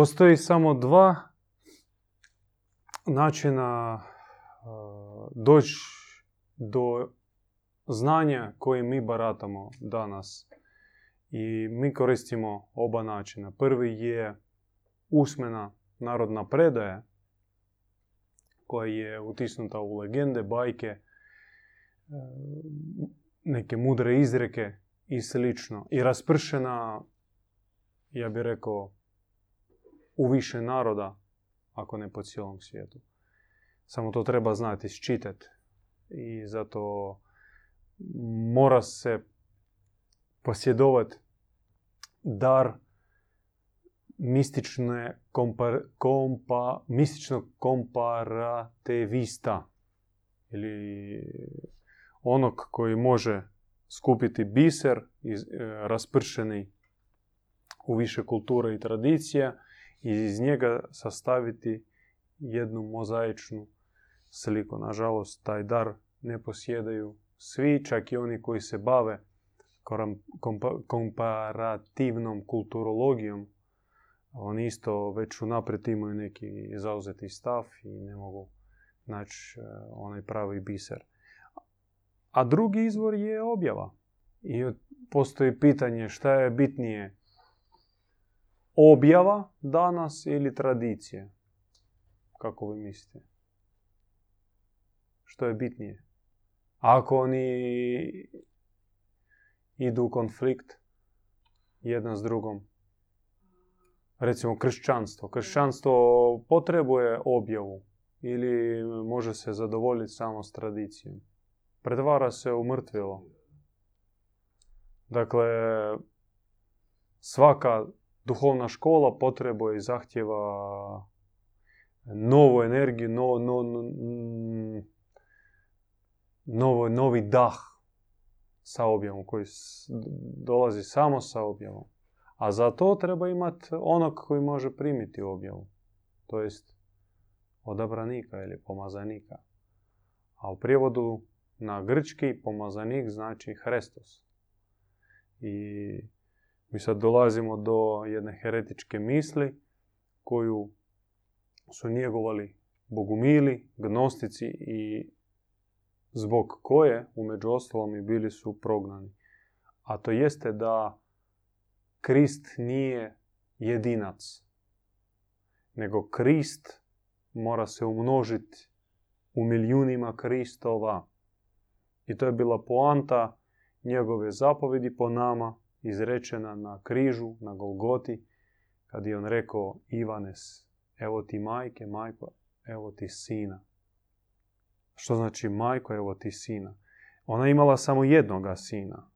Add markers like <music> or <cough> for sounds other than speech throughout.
Postoji samo dva načina doći do znanja koje mi baratamo danas. I mi koristimo oba načina. Prvi je usmena narodna predaja koja je utisnuta u legende, bajke, e, neke mudre izreke i slično. I raspršena, ja bih rekao, u više naroda, ako ne po cijelom svijetu. Samo to treba znati, iščitati. I zato mora se posjedovati dar mistične kompar, kompa, mističnog komparativista ili onog koji može skupiti biser iz, e, raspršeni u više kultura i tradicija i iz njega sastaviti jednu mozaičnu sliku. Nažalost, taj dar ne posjedaju svi, čak i oni koji se bave komparativnom kulturologijom, oni isto već unaprijed imaju neki zauzeti stav i ne mogu naći e, onaj pravi biser. A drugi izvor je objava. I postoji pitanje šta je bitnije objava danas ili tradicije. Kako vi mislite? Što je bitnije? Ako oni idu u konflikt jedan s drugom, recimo kršćanstvo. Kršćanstvo potrebuje objavu ili može se zadovoljiti samo s tradicijom. Predvara se u mrtvilo. Dakle, svaka duhovna škola potrebuje i zahtjeva novu energiju, no, no, novo, novi dah sa objavom koji dolazi samo sa objavom. A za to treba imati onog koji može primiti objavu. To jest odabranika ili pomazanika. A u prijevodu na grčki pomazanik znači Hrestos. I mi sad dolazimo do jedne heretičke misli koju su njegovali bogumili, gnostici i zbog koje, umeđu ostalom, i bili su prognani. A to jeste da Krist nije jedinac, nego Krist mora se umnožiti u milijunima Kristova. I to je bila poanta njegove zapovedi po nama, izrečena na križu, na Golgoti, kad je on rekao Ivanes, evo ti majke, majko, evo ti sina. Što znači majko, evo ti sina? Ona imala samo jednoga sina.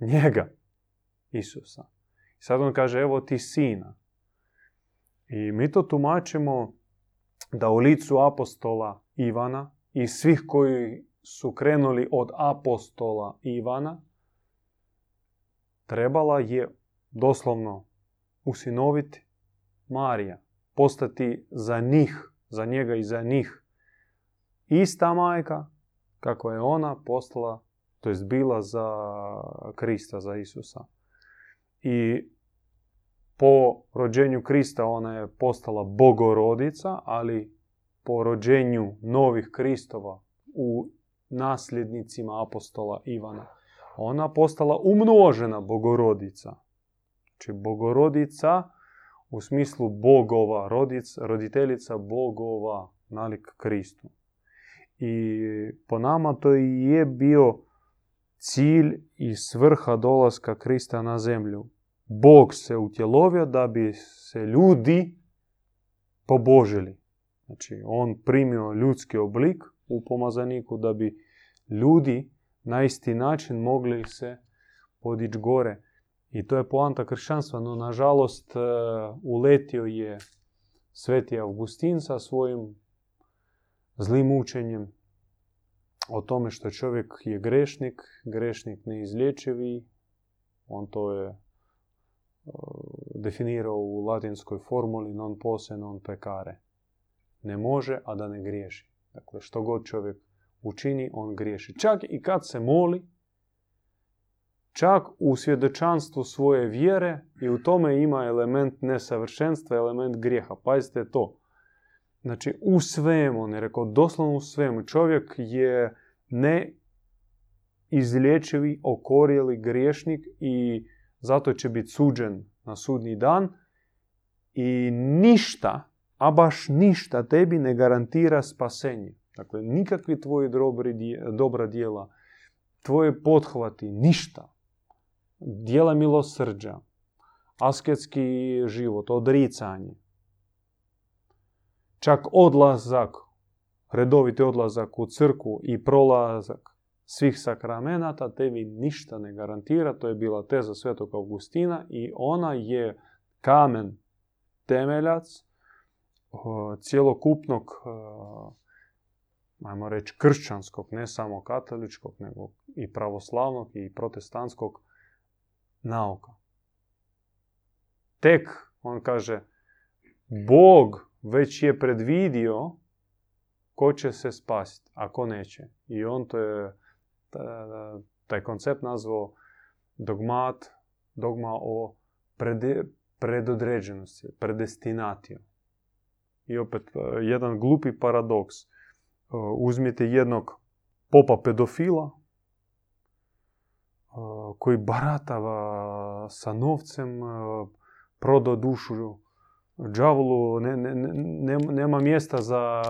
Njega. Isusa. I sad on kaže, evo ti sina. I mi to tumačimo da u licu apostola Ivana i svih koji su krenuli od apostola Ivana, trebala je doslovno usinoviti Marija, postati za njih, za njega i za njih ista majka kako je ona postala, to jest bila za Krista, za Isusa. I po rođenju Krista ona je postala bogorodica, ali po rođenju novih Kristova u nasljednicima apostola Ivana, ona postala umnožena bogorodica. Znači bogorodica u smislu bogova, rodic, roditeljica bogova, nalik Kristu. I po nama to i je bio cilj i svrha dolaska Krista na zemlju. Bog se utjelovio da bi se ljudi pobožili. Znači, on primio ljudski oblik u pomazaniku da bi ljudi na isti način mogli se podići gore. I to je poanta kršćanstva, no nažalost e, uletio je Sveti Augustin sa svojim zlim učenjem o tome što čovjek je grešnik, grešnik neizlječivi, on to je definirao u latinskoj formuli non pose non pecare. Ne može, a da ne griješi. Dakle, što god čovjek učini, on griješi. Čak i kad se moli, čak u svjedočanstvu svoje vjere i u tome ima element nesavršenstva, element grijeha. Pazite to. Znači, u svemu, ne rekao, doslovno u svemu. Čovjek je ne izlječivi, okorijeli griješnik i zato će biti suđen na sudni dan i ništa, a baš ništa tebi ne garantira spasenje. Dakle, nikakvi tvoji dobra dijela, tvoje pothvati, ništa. Dijela milosrđa, asketski život, odricanje, čak odlazak, redoviti odlazak u crku i prolazak svih sakramenata tebi ništa ne garantira. To je bila teza Svetog Augustina i ona je kamen temeljac cjelokupnog, ajmo reći, kršćanskog, ne samo katoličkog, nego i pravoslavnog i protestantskog nauka. Tek, on kaže, Bog već je predvidio ko će se spasiti, a ko neće. I on to je taj koncept nazvao dogmat, dogma o prede, predodređenosti, predestinatiju. I opet e, jedan glupi paradoks. E, uzmite jednog popa pedofila e, koji baratava sa novcem, prodo dušu džavolu, ne, ne, nema mjesta za,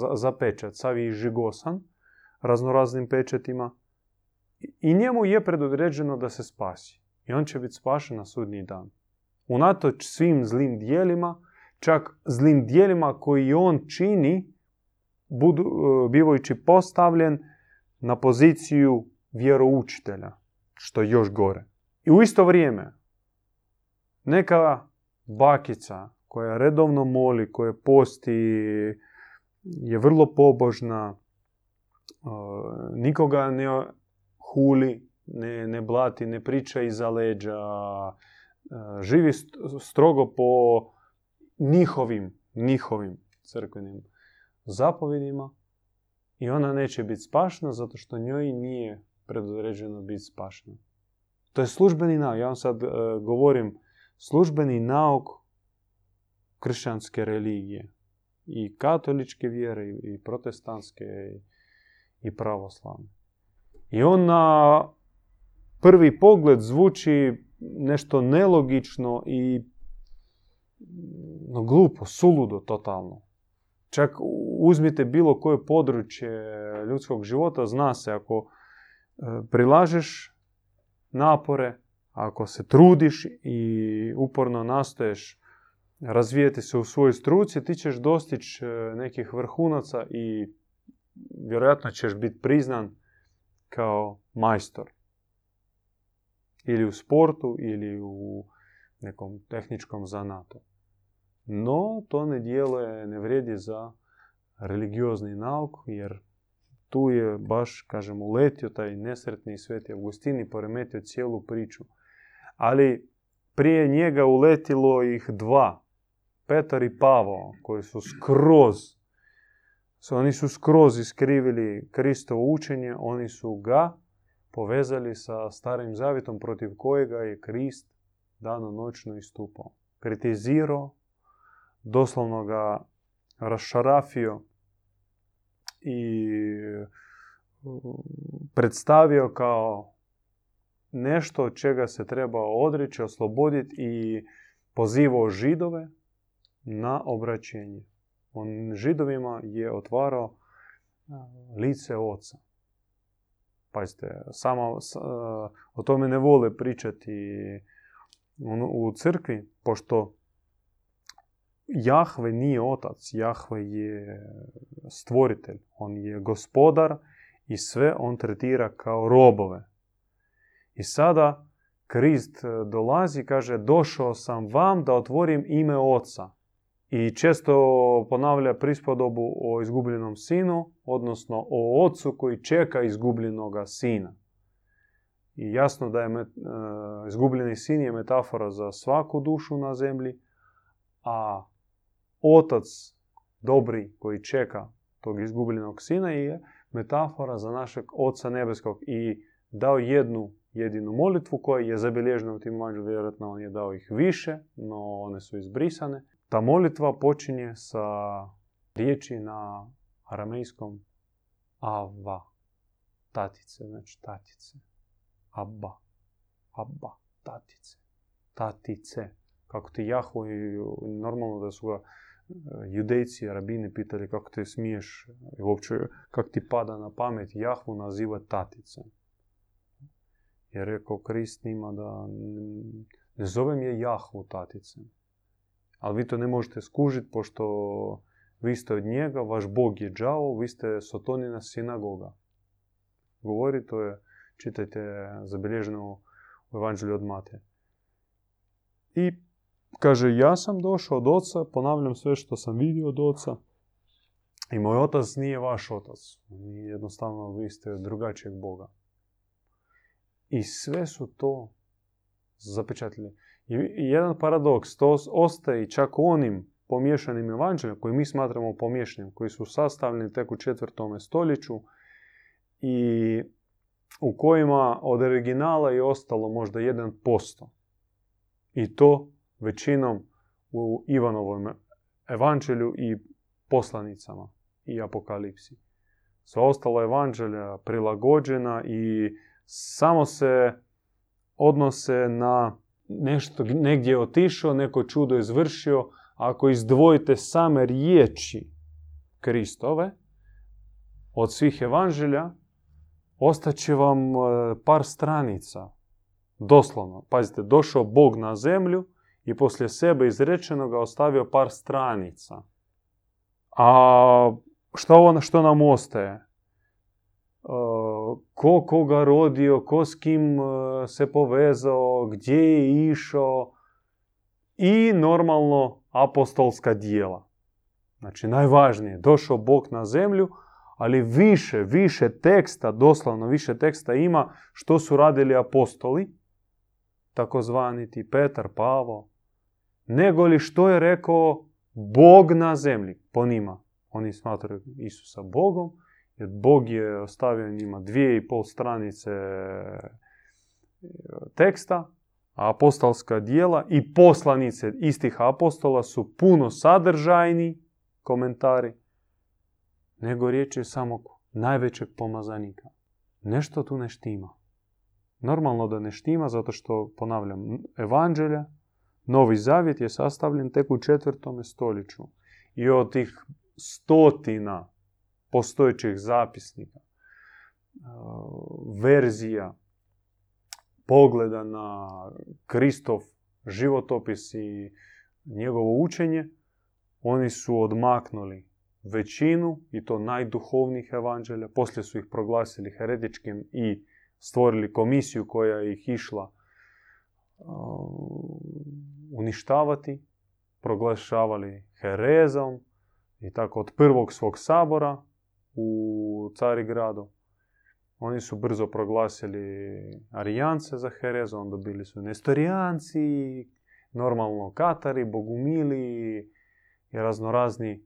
za, za pečat. Sav je žigosan raznoraznim pečetima. I njemu je predodređeno da se spasi. I on će biti spašen na sudnji dan. Unatoč svim zlim dijelima, čak zlim dijelima koji on čini, budu, e, bivajući postavljen na poziciju vjeroučitelja, što je još gore. I u isto vrijeme, neka bakica koja redovno moli, koja posti, je vrlo pobožna, nikoga ne huli, ne, ne blati, ne priča iza leđa, živi strogo po njihovim, njihovim crkvenim zapovjedima i ona neće biti spašna zato što njoj nije predodređeno biti spašna. To je službeni nauk. Ja vam sad uh, govorim službeni nauk kršćanske religije. I katoličke vjere, i protestantske, i pravoslavne. I on na prvi pogled zvuči nešto nelogično i no, glupo, suludo totalno. Čak uzmite bilo koje područje ljudskog života, zna se ako e, prilažeš napore, ako se trudiš i uporno nastoješ razvijeti se u svojoj struci, ti ćeš dostići e, nekih vrhunaca i vjerojatno ćeš biti priznan kao majstor. Ili u sportu, ili u nekom tehničkom zanatu. No, to ne djeluje, ne vrijedi za religiozni nauk, jer tu je baš, kažem, uletio taj nesretni sveti Augustin i poremetio cijelu priču. Ali prije njega uletilo ih dva, Petar i Pavao, koji su skroz oni su skroz iskrivili Kristovo učenje, oni su ga povezali sa starim zavjetom protiv kojega je Krist dano noćno istupao. Kritizirao, doslovno ga rašarafio i predstavio kao nešto od čega se treba odreći, osloboditi i pozivao židove na obraćenje. On židovima je otvarao lice oca. Pazite, samo o tome ne vole pričati u crkvi, pošto Jahve nije otac, Jahve je stvoritelj, on je gospodar i sve on tretira kao robove. I sada Krist dolazi i kaže došao sam vam da otvorim ime oca i često ponavlja prispodobu o izgubljenom sinu, odnosno o ocu koji čeka izgubljenoga sina. I jasno da je met, izgubljeni sin je metafora za svaku dušu na zemlji, a otac dobri koji čeka tog izgubljenog sina je metafora za našeg oca nebeskog i dao jednu jedinu molitvu koja je zabilježena u tim evanđelju, vjerojatno on je dao ih više, no one su izbrisane. Ta molitva počinje sa riječi na aramejskom ava, tatice, znači tatice, abba, abba, tatice, tatice. Kako ti Jahvo i normalno da su ga judejci, rabini pitali kako te smiješ, i uopće kako ti pada na pamet Jahvu naziva taticom. Jer rekao Krist njima da ne zovem je Jahvu taticom. Ali vi to ne možete skužiti pošto vi ste od njega, vaš Bog je džavo, vi ste sotonina sinagoga. Govori, to je, čitajte, zabilježeno u Evanđelju od Mate. I kaže, ja sam došao od oca, ponavljam sve što sam vidio od oca. I moj otac nije vaš otac. Jednostavno, vi ste drugačijeg Boga. I sve su to zapečatili. I jedan paradoks, to ostaje čak onim pomješanim evanđeljima, koji mi smatramo pomješanim, koji su sastavljeni tek u četvrtome stoljeću i u kojima od originala je ostalo možda 1%. I to većinom u Ivanovom evanđelju i poslanicama i apokalipsi. Sva ostala evanđelja prilagođena i samo se odnose na nešto negdje je otišao, neko čudo izvršio, ako izdvojite same riječi Kristove od svih evanželja, ostaće vam e, par stranica. Doslovno. Pazite, došao Bog na zemlju i poslije sebe izrečeno ga ostavio par stranica. A što, ono, što nam ostaje? E, ko koga rodio, ko s kim e, se povezao, gdje je išao i normalno apostolska dijela. Znači najvažnije, došao Bog na zemlju, ali više, više teksta, doslovno više teksta ima što su radili apostoli, takozvani ti Petar, Pavo, nego li što je rekao Bog na zemlji po njima. Oni smatraju Isusa Bogom, jer Bog je ostavio njima dvije i pol stranice teksta, apostolska dijela i poslanice istih apostola su puno sadržajni komentari nego riječi samog najvećeg pomazanika. Nešto tu ne štima. Normalno da ne štima zato što, ponavljam, evanđelja, Novi Zavjet je sastavljen tek u četvrtome stoljeću. I od tih stotina postojećih zapisnika, verzija, pogleda na Kristov životopis i njegovo učenje, oni su odmaknuli većinu, i to najduhovnijih evanđelja, poslije su ih proglasili heretičkim i stvorili komisiju koja ih išla uništavati, proglašavali herezom i tako od prvog svog sabora u Carigradu. Oni su brzo proglasili Arijance za herezu, onda bili su Nestorijanci, normalno Katari, Bogumili i raznorazni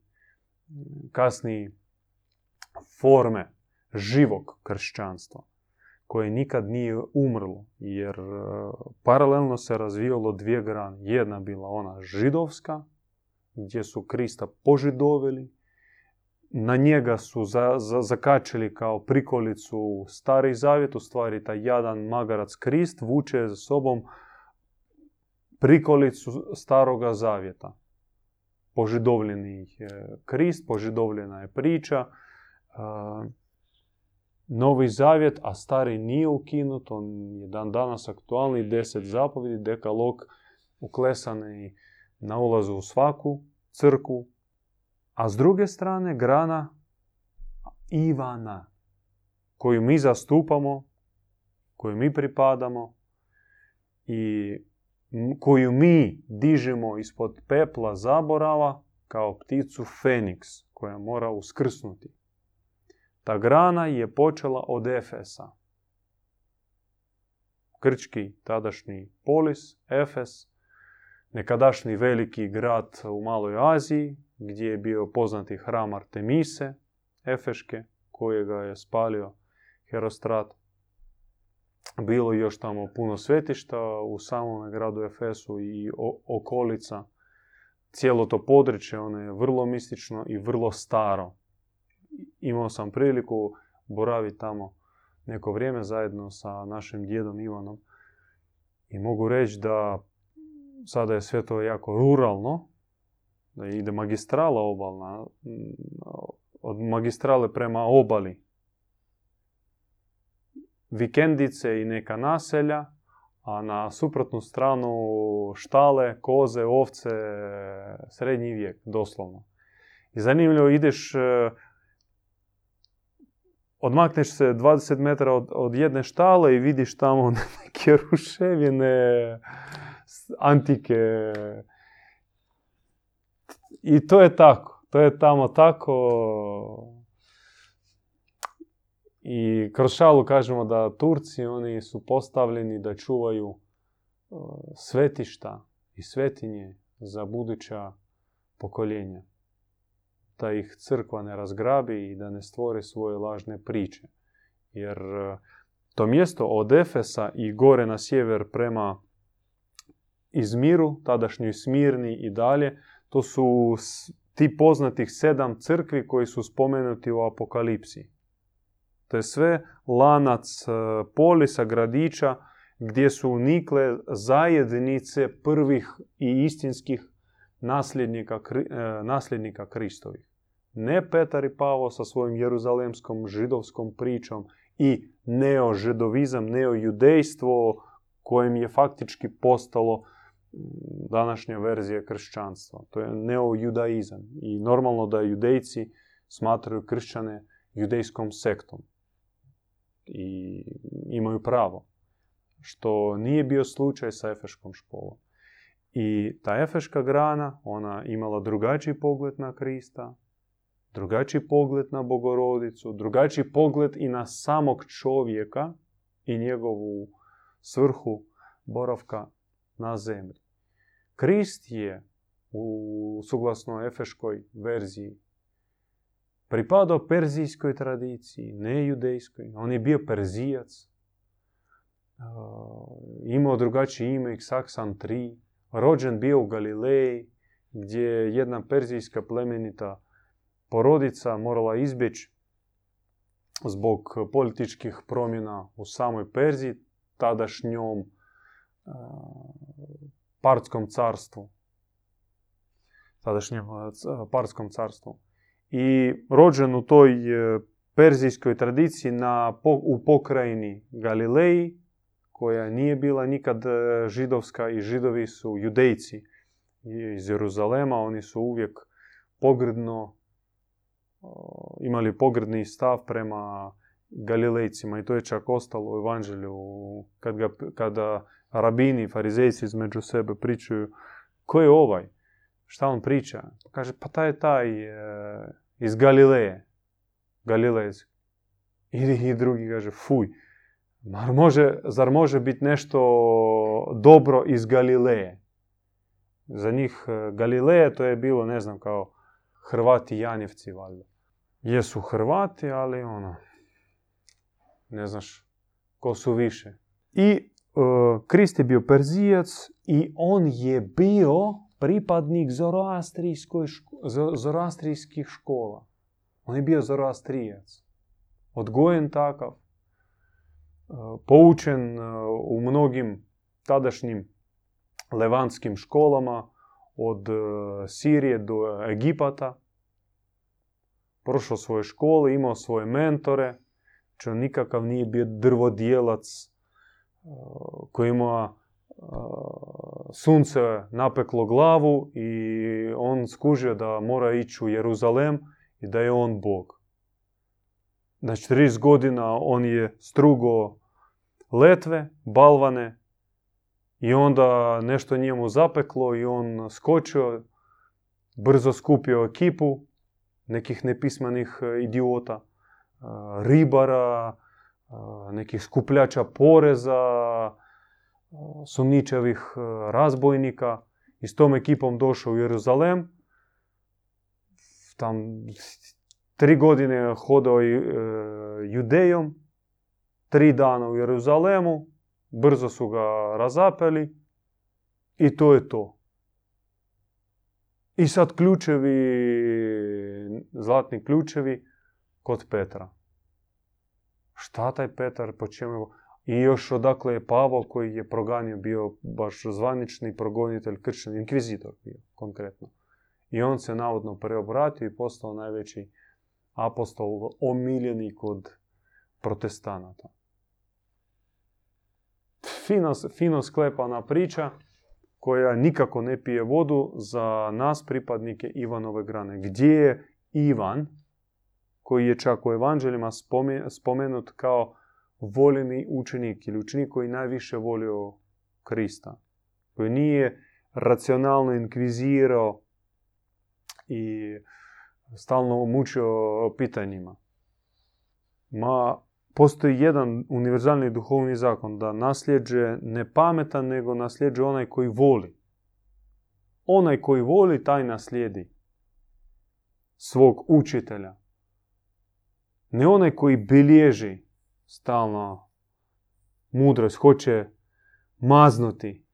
kasni forme živog kršćanstva koje nikad nije umrlo, jer e, paralelno se razvijalo dvije grane. Jedna bila ona židovska, gdje su Krista požidovili, na njega su za, za, zakačili kao prikolicu stari zavjet, u stvari taj jadan magarac Krist vuče za sobom prikolicu staroga zavjeta. Požidovljeni je Krist, požidovljena je priča, Novi zavjet, a stari nije ukinut, on je dan danas aktualni, deset zapovjedi, dekalog uklesani na ulazu u svaku crku, a s druge strane grana Ivana, koju mi zastupamo, koju mi pripadamo i koju mi dižemo ispod pepla zaborava kao pticu Feniks koja mora uskrsnuti. Ta grana je počela od Efesa. Grčki tadašnji polis, Efes, nekadašnji veliki grad u Maloj Aziji, gdje je bio poznati hram Artemise, Efeške, kojega je spalio Herostrat. bilo još tamo puno svetišta u samom gradu Efesu i okolica. Cijelo to područje ono je vrlo mistično i vrlo staro. Imao sam priliku boraviti tamo neko vrijeme zajedno sa našim djedom Ivanom. I mogu reći da sada je sve to jako ruralno, da ide magistrala obalna, od magistrale prema obali. Vikendice i neka naselja, a na suprotnu stranu štale, koze, ovce, srednji vijek, doslovno. I zanimljivo, ideš, e, odmakneš se 20 metara od, od jedne štale i vidiš tamo <laughs> neke ruševine, antike. I to je tako. To je tamo tako. I kroz šalu kažemo da Turci oni su postavljeni da čuvaju e, svetišta i svetinje za buduća pokoljenja. Da ih crkva ne razgrabi i da ne stvore svoje lažne priče. Jer e, to mjesto od Efesa i gore na sjever prema Izmiru, tadašnjoj Smirni i dalje, to su ti poznatih sedam crkvi koji su spomenuti u Apokalipsi. To je sve lanac e, polisa, gradića, gdje su unikle zajednice prvih i istinskih nasljednika, e, nasljednika Kristovih. Ne Petar i Pavo sa svojim jeruzalemskom židovskom pričom i neožidovizam, neojudejstvo kojem je faktički postalo današnja verzija kršćanstva. To je neojudaizam. I normalno da judejci smatraju kršćane judejskom sektom. I imaju pravo. Što nije bio slučaj sa Efeškom školom. I ta Efeška grana, ona imala drugačiji pogled na Krista, drugačiji pogled na Bogorodicu, drugačiji pogled i na samog čovjeka i njegovu svrhu boravka na zemlji. Krist je u suglasno efeškoj verziji pripadao perzijskoj tradiciji, ne judejskoj. On je bio perzijac. Imao drugačije ime, Saksan III. Rođen bio u Galileji, gdje je jedna perzijska plemenita porodica morala izbjeći zbog političkih promjena u samoj Perziji, tadašnjom Partskom carstvu. Tadašnjem Partskom carstvu. I rođen u toj e, perzijskoj tradiciji na, u pokrajini Galileji, koja nije bila nikad e, židovska i židovi su judejci iz Jeruzalema, oni su uvijek pogrdno imali pogrdni stav prema Galilejcima i to je čak ostalo u evanđelju kad ga, kada rabini, farizejci između sebe pričaju ko je ovaj? Šta on priča? Kaže, pa taj je taj e, iz Galileje. Galilejz. I, I drugi kaže, fuj. Zar može, zar može biti nešto dobro iz Galileje? Za njih e, Galileje to je bilo, ne znam, kao Hrvati Janjevci, valjda. Jesu Hrvati, ali ono, ne znaš ko su više. I E, Krist je bio Perzijac i on je bio pripadnik zoroastrijskih škola. On je bio zoroastrijac. Odgojen takav. E, poučen e, u mnogim tadašnjim levantskim školama od Sirije do Egipata. Prošao svoje škole, imao svoje mentore. Čo nikakav nije bio drvodjelac koji ima sunce napeklo glavu i on skužio da mora ići u Jeruzalem i da je on Bog. Znači, 30 godina on je strugo letve, balvane i onda nešto njemu zapeklo i on skočio, brzo skupio ekipu nekih nepismanih idiota, ribara, nekih skupljača poreza, sumničevih razbojnika. I s tom ekipom došao u Jeruzalem. Tam tri godine hodao i, Judejom, tri dana u Jeruzalemu, brzo su ga razapeli. I to je to. I sad ključevi, zlatni ključevi kod Petra. Šta taj Petar, po čemu... I još odakle je Pavo koji je proganio, bio baš zvanični progonitelj kršćan, inkvizitor bio konkretno. I on se navodno preobratio i postao najveći apostol, omiljenik od protestanata. Fino, fino sklepana priča koja nikako ne pije vodu za nas pripadnike Ivanove grane. Gdje je Ivan, koji je čak u evanđeljima spomenut kao voljeni učenik ili učenik koji najviše volio Krista. Koji nije racionalno inkvizirao i stalno mučio pitanjima. Ma, postoji jedan univerzalni duhovni zakon da nasljeđe ne pametan, nego nasljeđe onaj koji voli. Onaj koji voli, taj naslijedi svog učitelja. Ne onaj koji bilježi stalno mudrost, hoće maznuti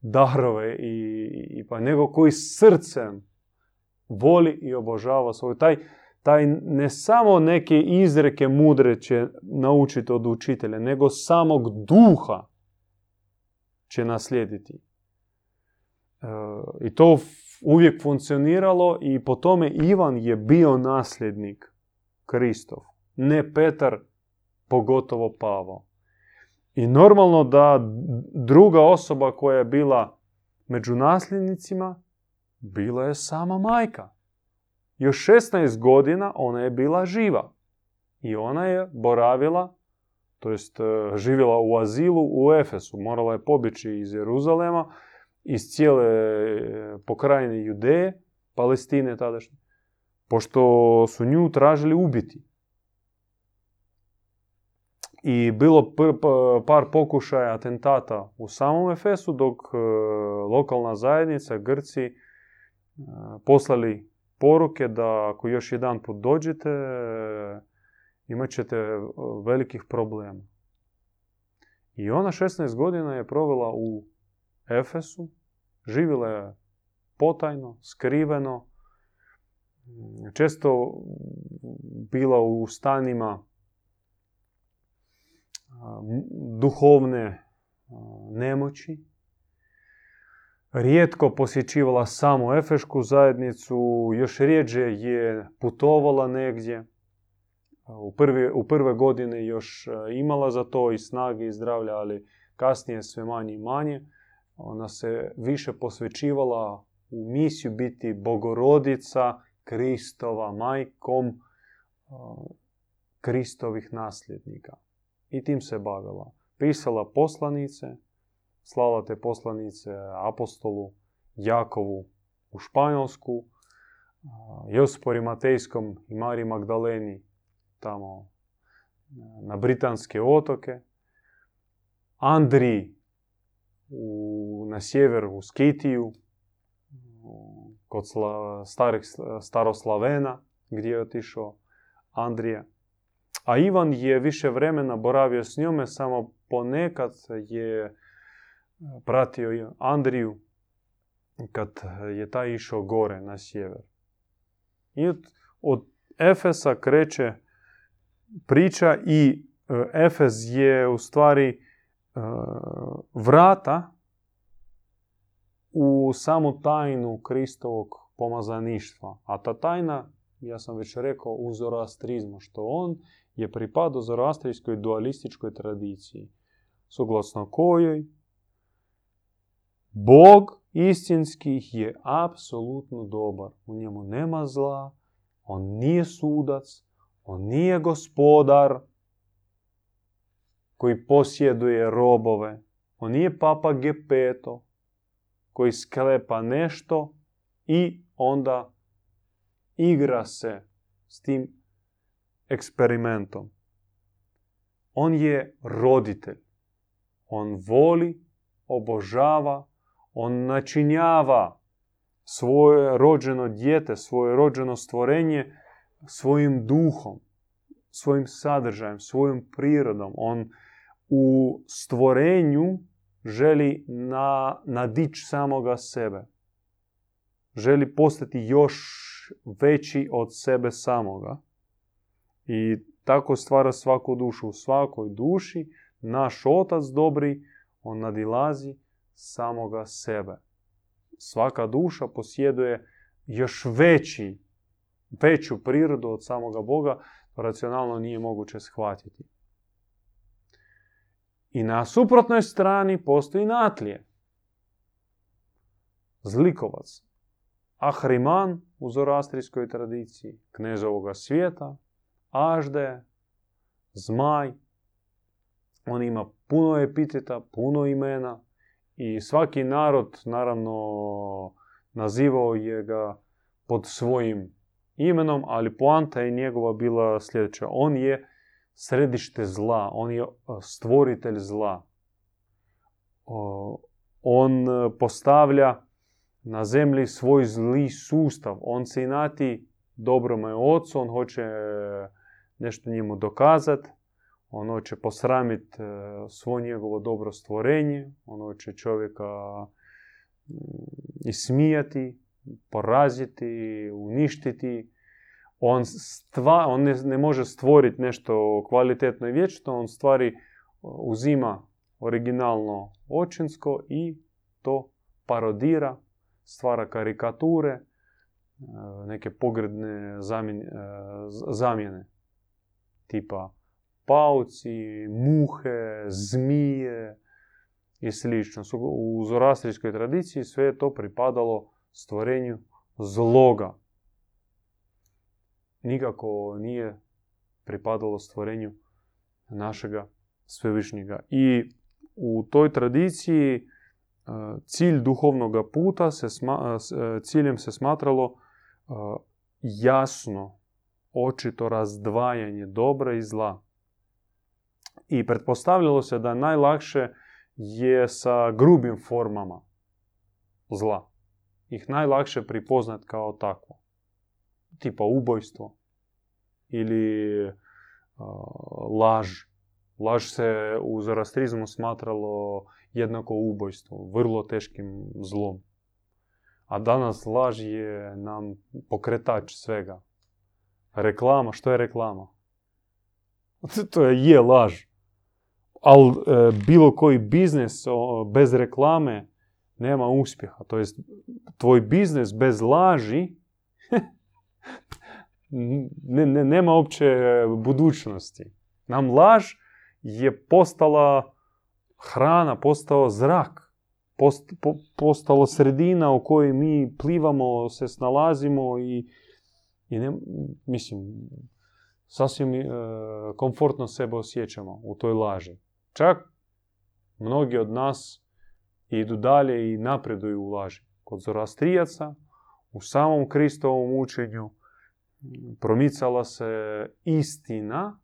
darove i, i pa nego koji srcem voli i obožava svoju. Taj, taj ne samo neke izreke mudre će naučiti od učitelja, nego samog duha će naslijediti. E, I to uvijek funkcioniralo i po tome Ivan je bio nasljednik Kristov. Ne Petar, pogotovo Pavo. I normalno da druga osoba koja je bila među nasljednicima bila je sama majka. Još 16 godina ona je bila živa. I ona je boravila, to jest živjela u azilu u Efesu. Morala je pobjeći iz Jeruzalema, iz cijele pokrajine Judeje, Palestine tadašnje, pošto su nju tražili ubiti. I bilo par pokušaja atentata u samom Efesu, dok lokalna zajednica, Grci, poslali poruke da ako još jedan put dođete, imat ćete velikih problema. I ona 16 godina je provela u Efesu, živjela je potajno, skriveno, često bila u stanima duhovne nemoći, rijetko posjećivala samo Efešku zajednicu, još rijeđe je putovala negdje. U, prvi, u prve godine još imala za to i snage i zdravlja, ali kasnije sve manje i manje. Ona se više posvećivala u misiju biti bogorodica Kristova majkom e, Kristovih nasljednika. I tim se bavila. Pisala poslanice, slala te poslanice apostolu Jakovu u Španjolsku, Josipu Rimatejskom i Mariji Magdaleni tamo na Britanske otoke, Andriji u, na sjever u Skitiju, kod starih, staroslavena gdje je otišao Andrija. A Ivan je više vremena boravio s njome, samo ponekad je pratio Andriju kad je taj išao gore na sjever. I od Efesa kreće priča i e, Efes je u stvari e, vrata u samu tajnu Kristovog pomazaništva. A ta tajna, ja sam već rekao, u zoroastrizmu, što on je pripadao zoroastrijskoj dualističkoj tradiciji, suglasno kojoj Bog istinskih je apsolutno dobar. U njemu nema zla, on nije sudac, on nije gospodar koji posjeduje robove. On nije papa Gepeto koji sklepa nešto i onda igra se s tim eksperimentom. On je roditelj. On voli, obožava, on načinjava svoje rođeno dijete, svoje rođeno stvorenje svojim duhom, svojim sadržajem, svojom prirodom. On u stvorenju želi na, nadići samoga sebe. Želi postati još veći od sebe samoga. I tako stvara svaku dušu. U svakoj duši naš otac dobri, on nadilazi samoga sebe. Svaka duša posjeduje još veći, veću prirodu od samoga Boga, racionalno nije moguće shvatiti. I na suprotnoj strani postoji natlije. Zlikovac. Ahriman u zorastrijskoj tradiciji, knez ovoga svijeta, Ažde, Zmaj. On ima puno epiteta, puno imena i svaki narod, naravno, nazivao je ga pod svojim imenom, ali poanta je njegova bila sljedeća. On je središte zla, on je stvoritelj zla. On postavlja na zemlji svoj zli sustav. On se inati dobrome ocu, on hoće nešto njemu dokazati, on hoće posramiti svo njegovo dobro stvorenje, on hoće čovjeka ismijati, poraziti, uništiti. On, stva, on ne, ne može stvoriti nešto kvalitetno i vječno, on stvari uzima originalno očinsko i to parodira, stvara karikature, neke pogredne zamjene, zamjene tipa pauci, muhe, zmije i slično. U zorastrijskoj tradiciji sve je to pripadalo stvorenju zloga. Nikako nije pripadalo stvorenju našega svevišnjega. I u toj tradiciji e, cilj duhovnog puta se e, ciljem se smatralo e, jasno, očito razdvajanje dobra i zla. I pretpostavljalo se da najlakše je sa grubim formama zla ih najlakše pripoznat kao takvo. Tipa ubojstvo ili uh, laž. Laž se u zarastrizmu smatralo jednako ubojstvo, vrlo teškim zlom. A danas laž je nam pokretač svega. Reklama, što je reklama? <laughs> To je, laž. Ali e, bilo koji biznis bez reklame nema uspjeha. To jest, tvoj biznis bez laži <laughs> ne, ne, nema uopće budućnosti. Nam laž je postala hrana, postao zrak, post, po, postalo sredina u kojoj mi plivamo, se snalazimo i, i ne, mislim, sasvim e, komfortno sebe osjećamo u toj laži. Čak mnogi od nas idu dalje i napreduju u laži. Kod Zoroastrijaca, u samom Kristovom učenju, promicala se istina,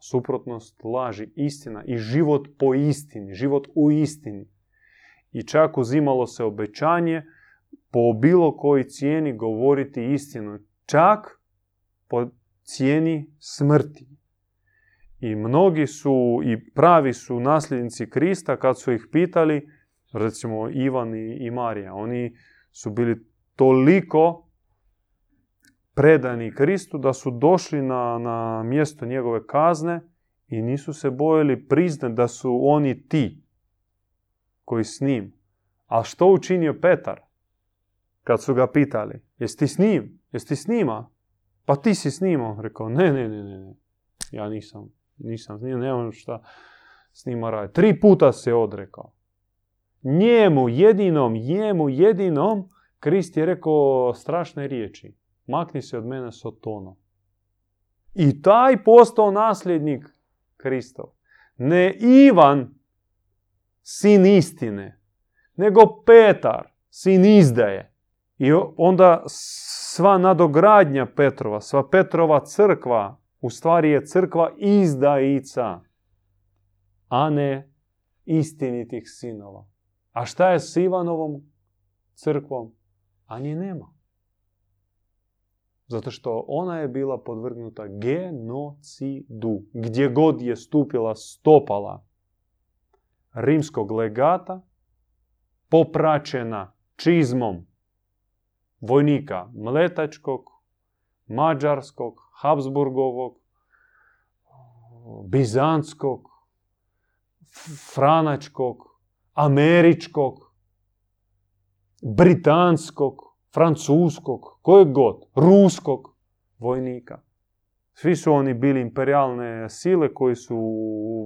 suprotnost laži, istina i život po istini, život u istini. I čak uzimalo se obećanje po bilo koji cijeni govoriti istinu, čak po cijeni smrti. I mnogi su i pravi su nasljednici Krista kad su ih pitali recimo Ivan i, Marija. Oni su bili toliko predani Kristu da su došli na, na mjesto njegove kazne i nisu se bojali priznati da su oni ti koji s njim. A što učinio Petar? Kad su ga pitali, jesi ti s njim? Jesi ti s njima? Pa ti si s njima. Rekao, ne, ne, ne, ne. Ja nisam, nisam s njima, nemam šta s njima raditi. Tri puta se odrekao njemu jedinom, njemu jedinom, Krist je rekao strašne riječi. Makni se od mene Sotono. I taj postao nasljednik Kristov. Ne Ivan, sin istine, nego Petar, sin izdaje. I onda sva nadogradnja Petrova, sva Petrova crkva, u stvari je crkva izdajica, a ne istinitih sinova. A šta je s Ivanovom crkvom? A nje nema. Zato što ona je bila podvrgnuta genocidu. Gdje god je stupila stopala rimskog legata, popraćena čizmom vojnika mletačkog, mađarskog, Habsburgovog, bizanskog, franačkog, američkog, britanskog, francuskog, kojeg god, ruskog vojnika. Svi su oni bili imperialne sile koji su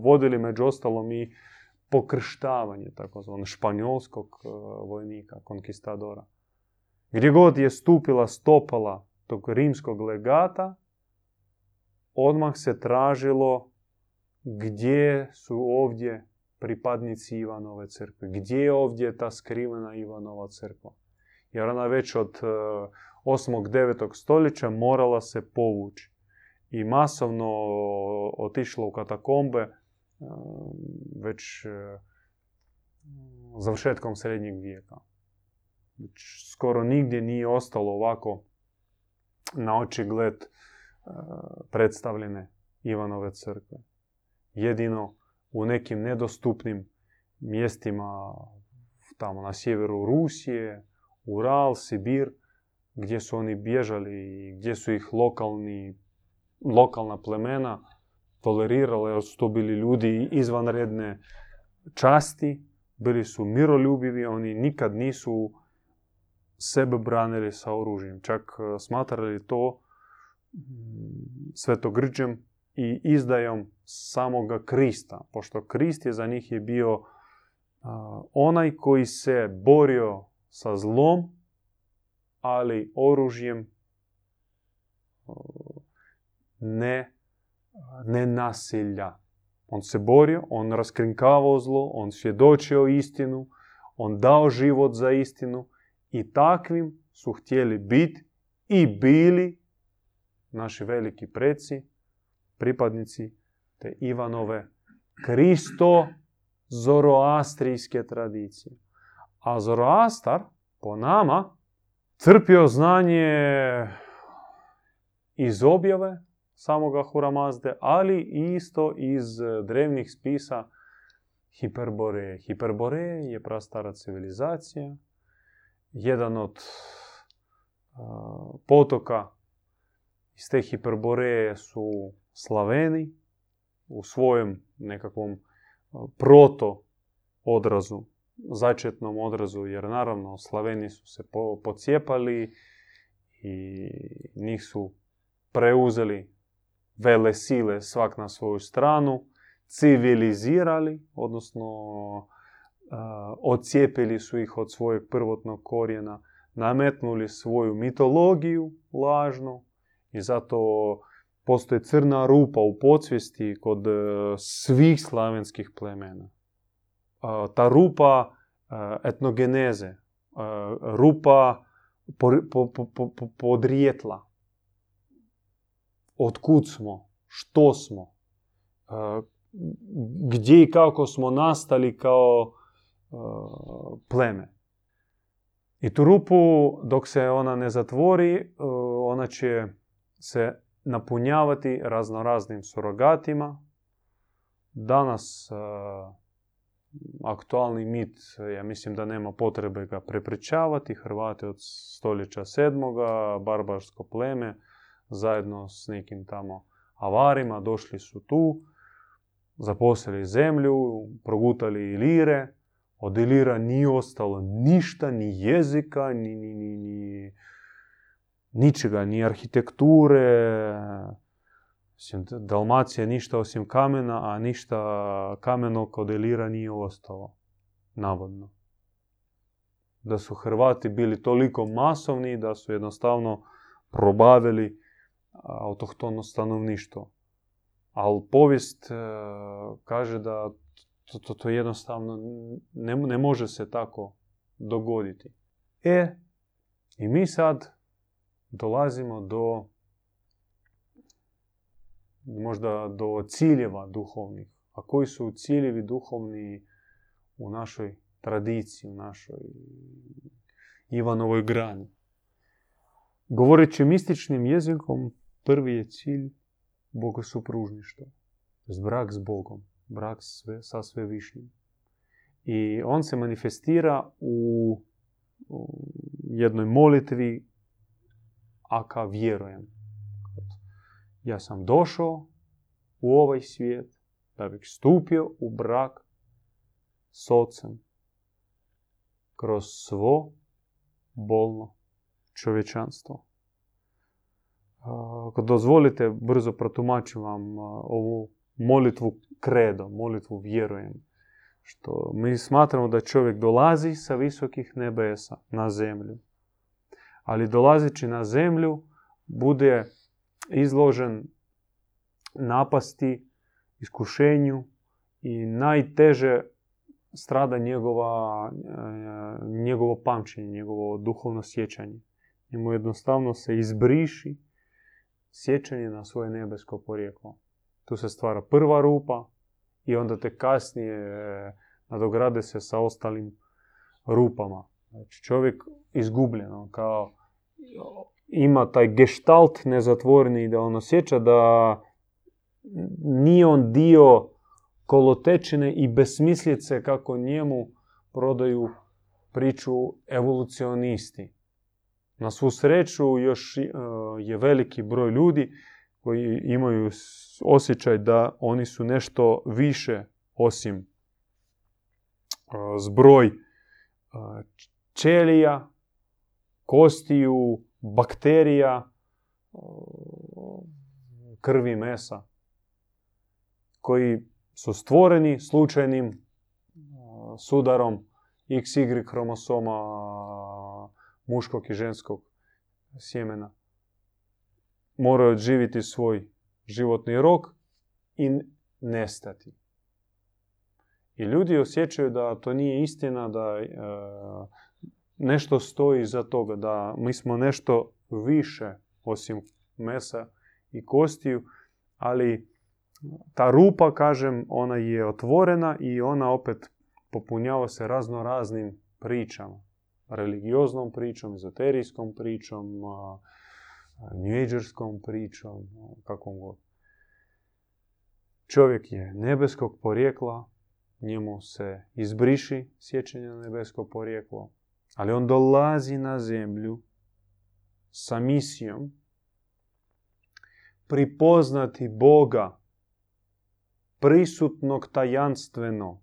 vodili među ostalom i pokrštavanje takozvano španjolskog e, vojnika, konkistadora. Gdje god je stupila stopala tog rimskog legata, odmah se tražilo gdje su ovdje pripadnici Ivanove crkve. Gdje je ovdje ta skrivena Ivanova crkva? Jer ona već od 8. E, 9. stoljeća morala se povući. I masovno otišla u katakombe e, već e, završetkom srednjeg vijeka. Skoro nigdje nije ostalo ovako na očigled predstavljene Ivanove crkve. Jedino u nekim nedostupnim mjestima tamo na sjeveru Rusije, Ural, Sibir, gdje su oni bježali i gdje su ih lokalni, lokalna plemena tolerirale, jer su to bili ljudi izvanredne časti, bili su miroljubivi, oni nikad nisu sebe branili sa oružjem. Čak e, smatrali to svetogrđem i izdajom samoga Krista, pošto Krist je za njih je bio onaj koji se borio sa zlom, ali oružjem ne, ne nasilja. On se borio, on raskrinkavao zlo, on svjedočio istinu, on dao život za istinu i takvim su htjeli biti i bili naši veliki preci, pripadnici te Ivanove Kristo zoroastrijske tradicije. A Zoroastar, po nama, crpio znanje iz objave samoga Huramazde, ali isto iz drevnih spisa Hiperboreje. Hiperboreje je prastara civilizacija. Jedan od potoka iz te Hiperboreje su Slaveni u svojem nekakvom proto odrazu, začetnom odrazu, jer naravno Slaveni su se po, pocijepali i njih su preuzeli vele sile svak na svoju stranu, civilizirali, odnosno odcijepili su ih od svojeg prvotnog korijena, nametnuli svoju mitologiju lažnu i zato postoji crna rupa u podsvijesti kod e, svih slavenskih plemena. Ta rupa etnogeneze, rupa podrijetla. Otkud smo, što smo, gdje i kako smo nastali kao pleme. I tu rupu, dok se ona ne zatvori, ona će se napunjavati raznoraznim surogatima. Danas aktualni mit, ja mislim da nema potrebe ga prepričavati. Hrvati od stoljeća sedmoga, barbarsko pleme, zajedno s nekim tamo avarima došli su tu, zaposlili zemlju, progutali ilire. Od ilira nije ostalo ništa, ni jezika, ni, ni, ni, ni ničega, ni arhitekture, Dalmacija ništa osim kamena, a ništa kameno kod Elira nije ostalo, navodno. Da su Hrvati bili toliko masovni da su jednostavno probavili autohtono stanovništvo. Ali povijest e, kaže da to, to, to jednostavno ne, ne može se tako dogoditi. E, i mi sad dolazimo do možda do ciljeva duhovnih. A koji su ciljevi duhovni u našoj tradiciji, u našoj Ivanovoj grani? Govoreći mističnim jezikom, prvi je cilj bogosupružništvo. To brak s Bogom, brak sve, sa sve višnjim. I on se manifestira u, jednoj molitvi aka vjerujem. Ja sam došao u ovaj svijet da bih stupio u brak s ocem kroz svo bolno čovječanstvo. Ako dozvolite, brzo protumačim vam ovu molitvu kredo, molitvu vjerujem. Što mi smatramo da čovjek dolazi sa visokih nebesa na zemlju. Ali dolazeći na zemlju bude izložen napasti, iskušenju i najteže strada njegova, e, njegovo pamćenje, njegovo duhovno sjećanje. Njemu jednostavno se izbriši sjećanje na svoje nebesko porijeklo. Tu se stvara prva rupa i onda te kasnije e, nadograde se sa ostalim rupama. Znači čovjek izgubljen, kao ima taj gestalt nezatvoreni da on osjeća da nije on dio kolotečine i besmislice kako njemu prodaju priču evolucionisti. Na svu sreću još e, je veliki broj ljudi koji imaju osjećaj da oni su nešto više osim e, zbroj e, čelija, kostiju, bakterija, krvi mesa, koji su stvoreni slučajnim sudarom XY kromosoma muškog i ženskog sjemena. Moraju odživiti svoj životni rok i nestati. I ljudi osjećaju da to nije istina, da e, nešto stoji iza toga, da mi smo nešto više osim mesa i kostiju, ali ta rupa, kažem, ona je otvorena i ona opet popunjava se razno raznim pričama. Religioznom pričom, ezoterijskom pričom, njueđerskom pričom, kakvom god. Čovjek je nebeskog porijekla, njemu se izbriši sjećanje na nebesko porijeklo, ali on dolazi na zemlju sa misijom pripoznati Boga prisutnog tajanstveno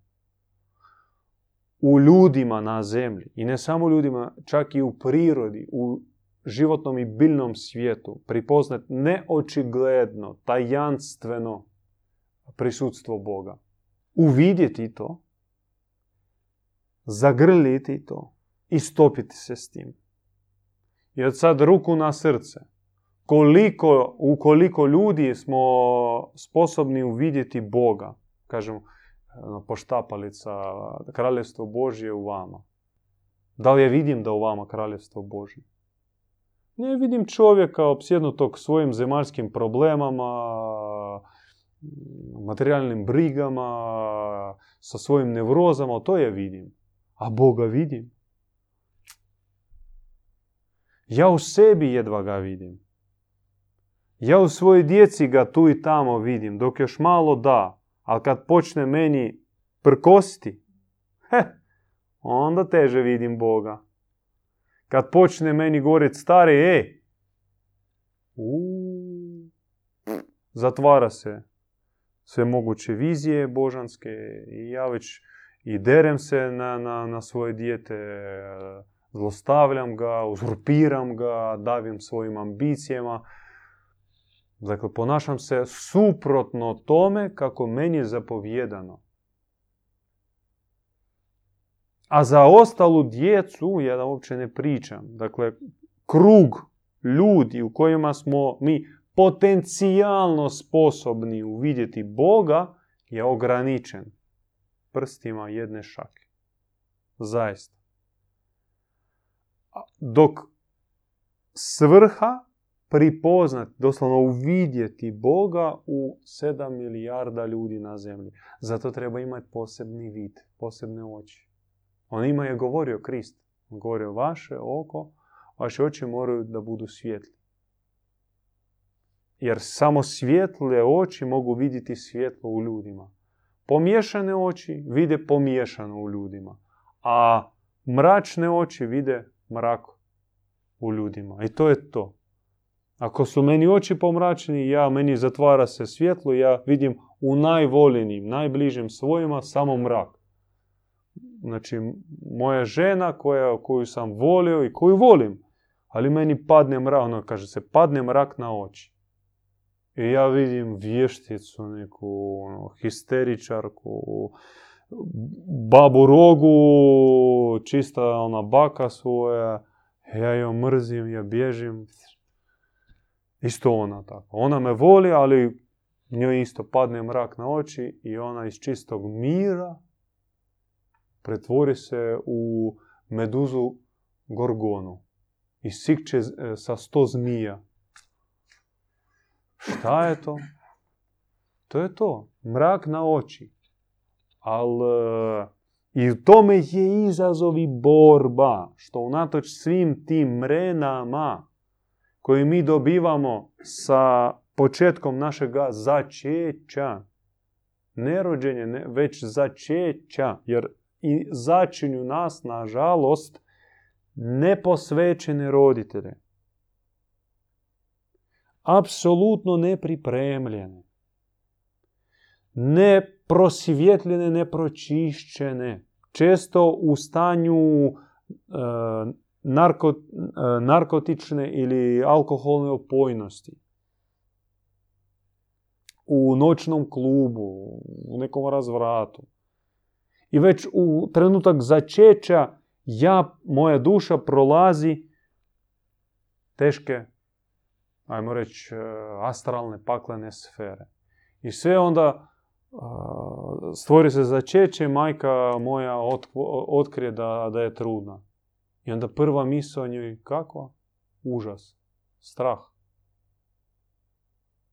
u ljudima na zemlji i ne samo ljudima, čak i u prirodi, u životnom i biljnom svijetu pripoznat neočigledno, tajanstveno prisutstvo Boga. Uvidjeti to, zagrliti to i stopiti se s tim. I od sad ruku na srce koliko, ukoliko ljudi smo sposobni uvidjeti Boga, kažem, poštapalica, kraljevstvo Božje u vama. Da li ja vidim da u vama kraljevstvo Božje? Ne vidim čovjeka opsjednutog svojim zemaljskim problemama, materijalnim brigama, sa svojim nevrozama, to ja vidim. A Boga vidim. Ja u sebi jedva ga vidim. Ja u svojoj djeci ga tu i tamo vidim, dok još malo da, ali kad počne meni prkositi, <laughs> he, onda teže vidim Boga. Kad počne meni govoriti stari, e, uuu, zatvara se sve moguće vizije božanske i ja već i derem se na, na, na svoje dijete, zlostavljam ga, uzurpiram ga, davim svojim ambicijama, Dakle, ponašam se suprotno tome kako meni je zapovjedano. A za ostalu djecu ja da uopće ne pričam. Dakle, krug ljudi u kojima smo mi potencijalno sposobni uvidjeti Boga je ograničen prstima jedne šake. Zaista. Dok svrha pripoznati, doslovno uvidjeti Boga u sedam milijarda ljudi na zemlji. Zato treba imati posebni vid, posebne oči. On ima je govorio Krist. On govorio vaše oko, vaše oči moraju da budu svijetli. Jer samo svjetle oči mogu vidjeti svjetlo u ljudima. Pomiješane oči vide pomiješano u ljudima. A mračne oči vide mrak u ljudima. I to je to. Ako su meni oči pomračeni, ja, meni zatvara se svjetlo, ja vidim u najvoljenijim, najbližim svojima samo mrak. Znači, moja žena koja, koju sam volio i koju volim, ali meni padne mrak, ono kaže se, padne mrak na oči. I ja vidim vješticu, neku ono, histeričarku, babu rogu, čista ona baka svoja, ja joj mrzim, ja bježim. Isto ona tako. Ona me voli, ali njoj isto padne mrak na oči i ona iz čistog mira pretvori se u meduzu gorgonu i sikće e, sa sto zmija. Šta je to? To je to. Mrak na oči. Ali e, i u tome je izazov i borba. Što unatoč svim tim mrenama koje mi dobivamo sa početkom našega začeća, ne rođenje, ne, već začeća, jer i začinju nas, nažalost, neposvećene roditelje. Apsolutno nepripremljene. Neprosvjetljene, nepročišćene. Često u stanju e, narko, e, narkotične ili alkoholne opojnosti. U noćnom klubu, u nekom razvratu. I već u trenutak začeća ja, moja duša prolazi teške, ajmo reći, e, astralne paklene sfere. I sve onda stvori se začeće, majka moja otkrije da, da je trudna. I onda prva misla njoj kakva? Užas, strah.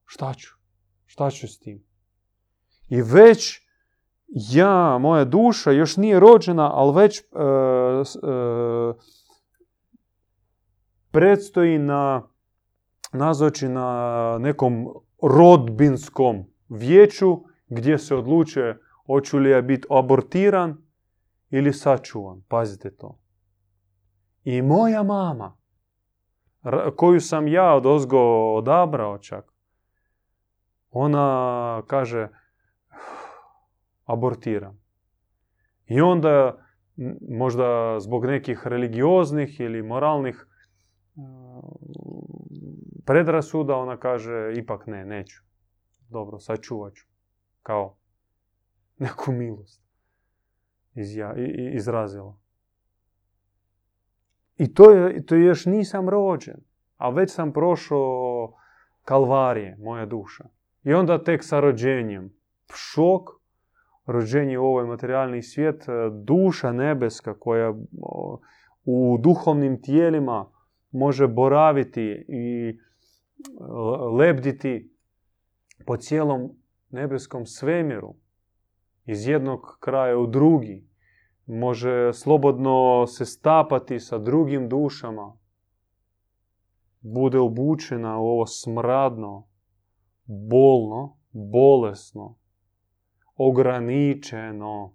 Šta ću? Šta ću s tim? I već ja, moja duša, još nije rođena, ali već e, e, predstoji na nazoči na nekom rodbinskom vijeću gdje se odlučuje hoću li ja biti abortiran ili sačuvan. Pazite to. I moja mama, koju sam ja od ozgo odabrao čak, ona kaže, abortiram. I onda možda zbog nekih religioznih ili moralnih predrasuda ona kaže ipak ne, neću. Dobro, sačuvat ću. Kao neku milost izja, izrazila. I to, je, to još nisam rođen, a već sam prošao kalvarije, moja duša. I onda tek sa rođenjem, šok, rođenje u ovaj materijalni svijet, e, duša nebeska koja u duhovnim tijelima može boraviti i e, lebditi po cijelom nebeskom svemiru iz jednog kraja u drugi. Može slobodno se stapati sa drugim dušama. Bude obučena u ovo smradno, bolno, bolesno, ograničeno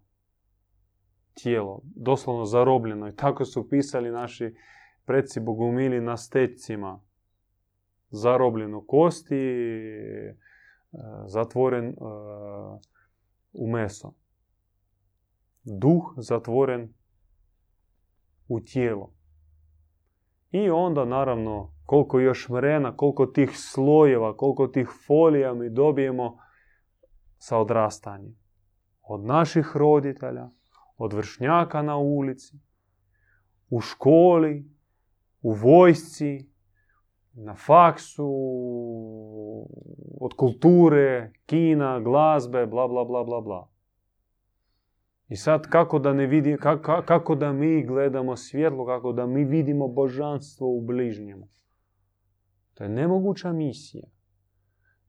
tijelo, doslovno zarobljeno. I tako su pisali naši predsi bogumili na stecima. Zarobljen u kosti, zatvoren u meso. Duh zatvoren u tijelo. I onda, naravno, koliko još mrena, koliko tih slojeva, koliko tih folija mi dobijemo, sa odrastanjem. Od naših roditelja, od vršnjaka na ulici, u školi, u vojsci, na faksu, od kulture, kina, glazbe, bla, bla, bla, bla, bla. I sad kako da ne vidi, kako, kako da mi gledamo svjetlo, kako da mi vidimo božanstvo u bližnjemu. To je nemoguća misija.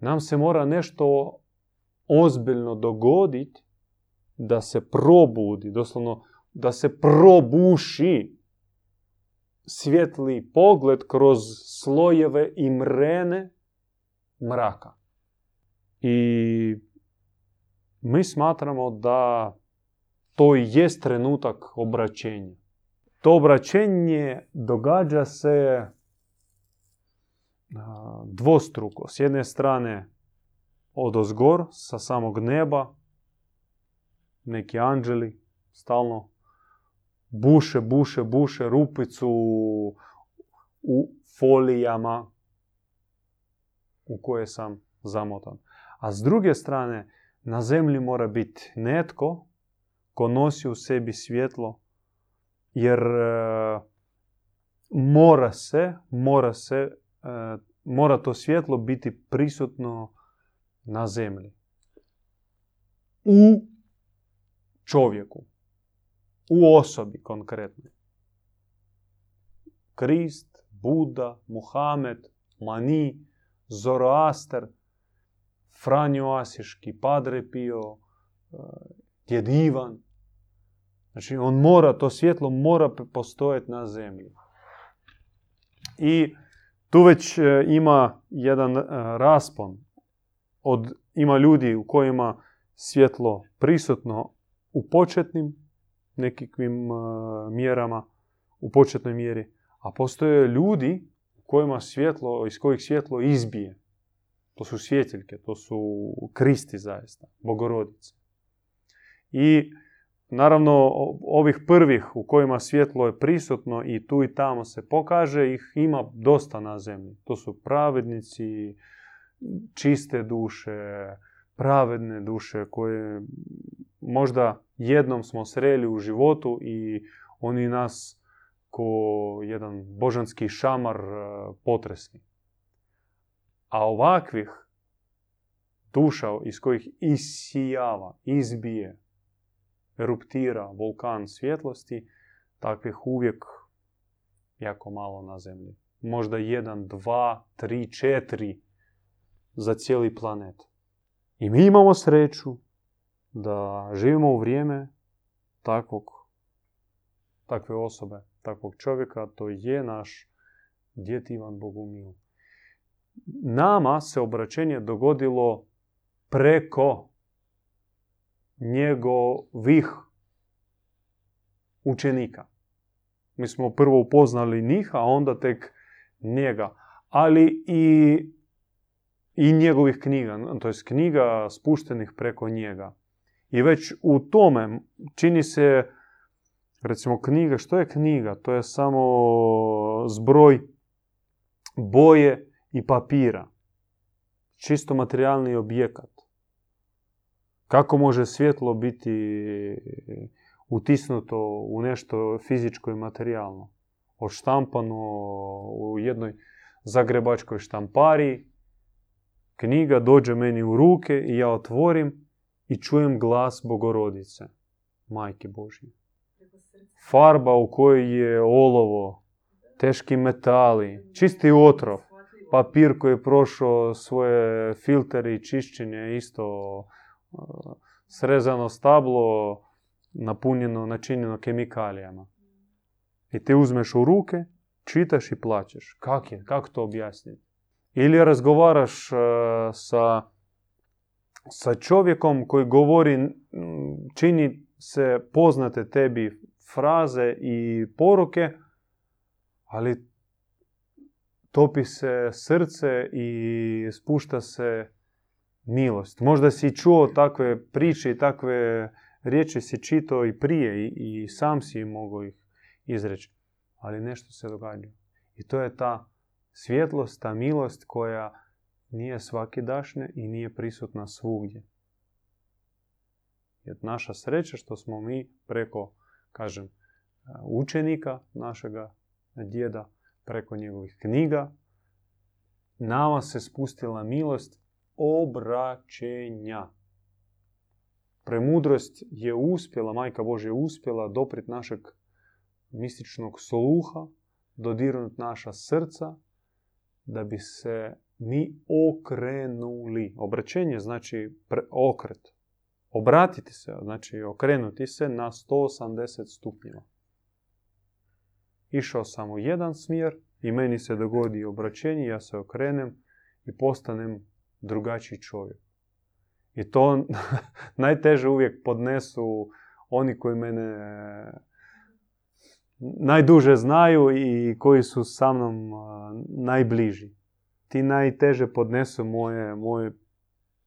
Nam se mora nešto ozbiljno dogoditi da se probudi, doslovno da se probuši svjetli pogled kroz slojeve i mrene mraka. I mi smatramo da to jest trenutak obraćenja. To obraćenje događa se dvostruko. S jedne strane od ozgor, sa samog neba, neki anđeli stalno buše, buše, buše rupicu u folijama u koje sam zamotan. A s druge strane, na zemlji mora biti netko ko nosi u sebi svjetlo, jer e, mora se, mora se, e, mora to svjetlo biti prisutno na zemlji. U čovjeku. U osobi konkretno. Krist, Buda, Muhamed, Mani, Zoroaster, Franjo Asiški, Padre Pio, e, Djed Ivan. Znači, on mora, to svjetlo mora postojati na zemlji. I tu već e, ima jedan e, raspon. Od, ima ljudi u kojima svjetlo prisutno u početnim nekakvim mjerama, u početnoj mjeri. A postoje ljudi kojima svjetlo, iz kojih svjetlo izbije. To su svjetiljke, to su kristi zaista, bogorodice. I naravno ovih prvih u kojima svjetlo je prisutno i tu i tamo se pokaže, ih ima dosta na zemlji. To su pravednici, čiste duše, pravedne duše koje možda jednom smo sreli u životu i oni nas ko jedan božanski šamar e, potresni. A ovakvih duša iz kojih isijava, izbije, eruptira vulkan svjetlosti, takvih uvijek jako malo na zemlji. Možda jedan, dva, tri, četiri za cijeli planet. I mi imamo sreću da živimo u vrijeme takvog, takve osobe, takvog čovjeka, to je naš djet Ivan Bogumil. Nama se obraćenje dogodilo preko njegovih učenika. Mi smo prvo upoznali njih, a onda tek njega. Ali i, i njegovih knjiga, to je knjiga spuštenih preko njega. I već u tome čini se, recimo knjiga, što je knjiga? To je samo zbroj boje i papira. Čisto materijalni objekat. Kako može svjetlo biti utisnuto u nešto fizičko i materijalno? Odštampano u jednoj zagrebačkoj štampariji. Knjiga dođe meni u ruke i ja otvorim i čujem glas Bogorodice, Majke Božje. Farba u kojoj je olovo, teški metali, čisti otrov, papir koji je prošao svoje filtere i čišćenje, isto uh, srezano stablo, napunjeno, načinjeno kemikalijama. I ti uzmeš u ruke, čitaš i plaćeš. Kak je? Kako to objasniti? Ili razgovaraš uh, sa sa čovjekom koji govori, čini se poznate tebi fraze i poruke, ali topi se srce i spušta se milost. Možda si čuo takve priče i takve riječi si čitao i prije i, i sam si mogao ih izreći. Ali nešto se događa. I to je ta svjetlost, ta milost koja nije dašne i nije prisutna svugdje. Jer naša sreća što smo mi preko, kažem, učenika našega djeda, preko njegovih knjiga, nama se spustila milost obraćenja. Premudrost je uspjela, Majka Božja je uspjela doprit našeg mističnog sluha, dodirnut naša srca, da bi se mi okrenuli. Obraćenje znači okret. Obratiti se, znači okrenuti se na 180 stupnjeva. išao sam u jedan smjer i meni se dogodi obraćenje, ja se okrenem i postanem drugačiji čovjek. I to <laughs> najteže uvijek podnesu oni koji mene najduže znaju i koji su sa mnom najbliži. Ti najteže podnesu moje, moj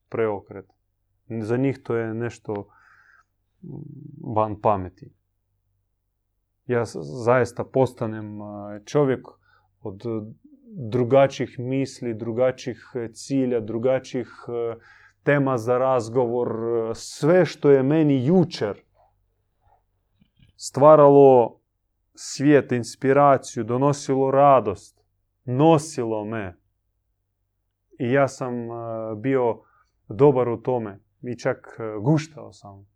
preokret. Za njih to je nešto van pameti. Ja zaista postanem čovjek od drugačijih misli, drugačijih cilja, drugačijih tema za razgovor. Sve što je meni jučer stvaralo svijet, inspiraciju, donosilo radost, nosilo me. I ja sam bio dobar u tome i čak guštao sam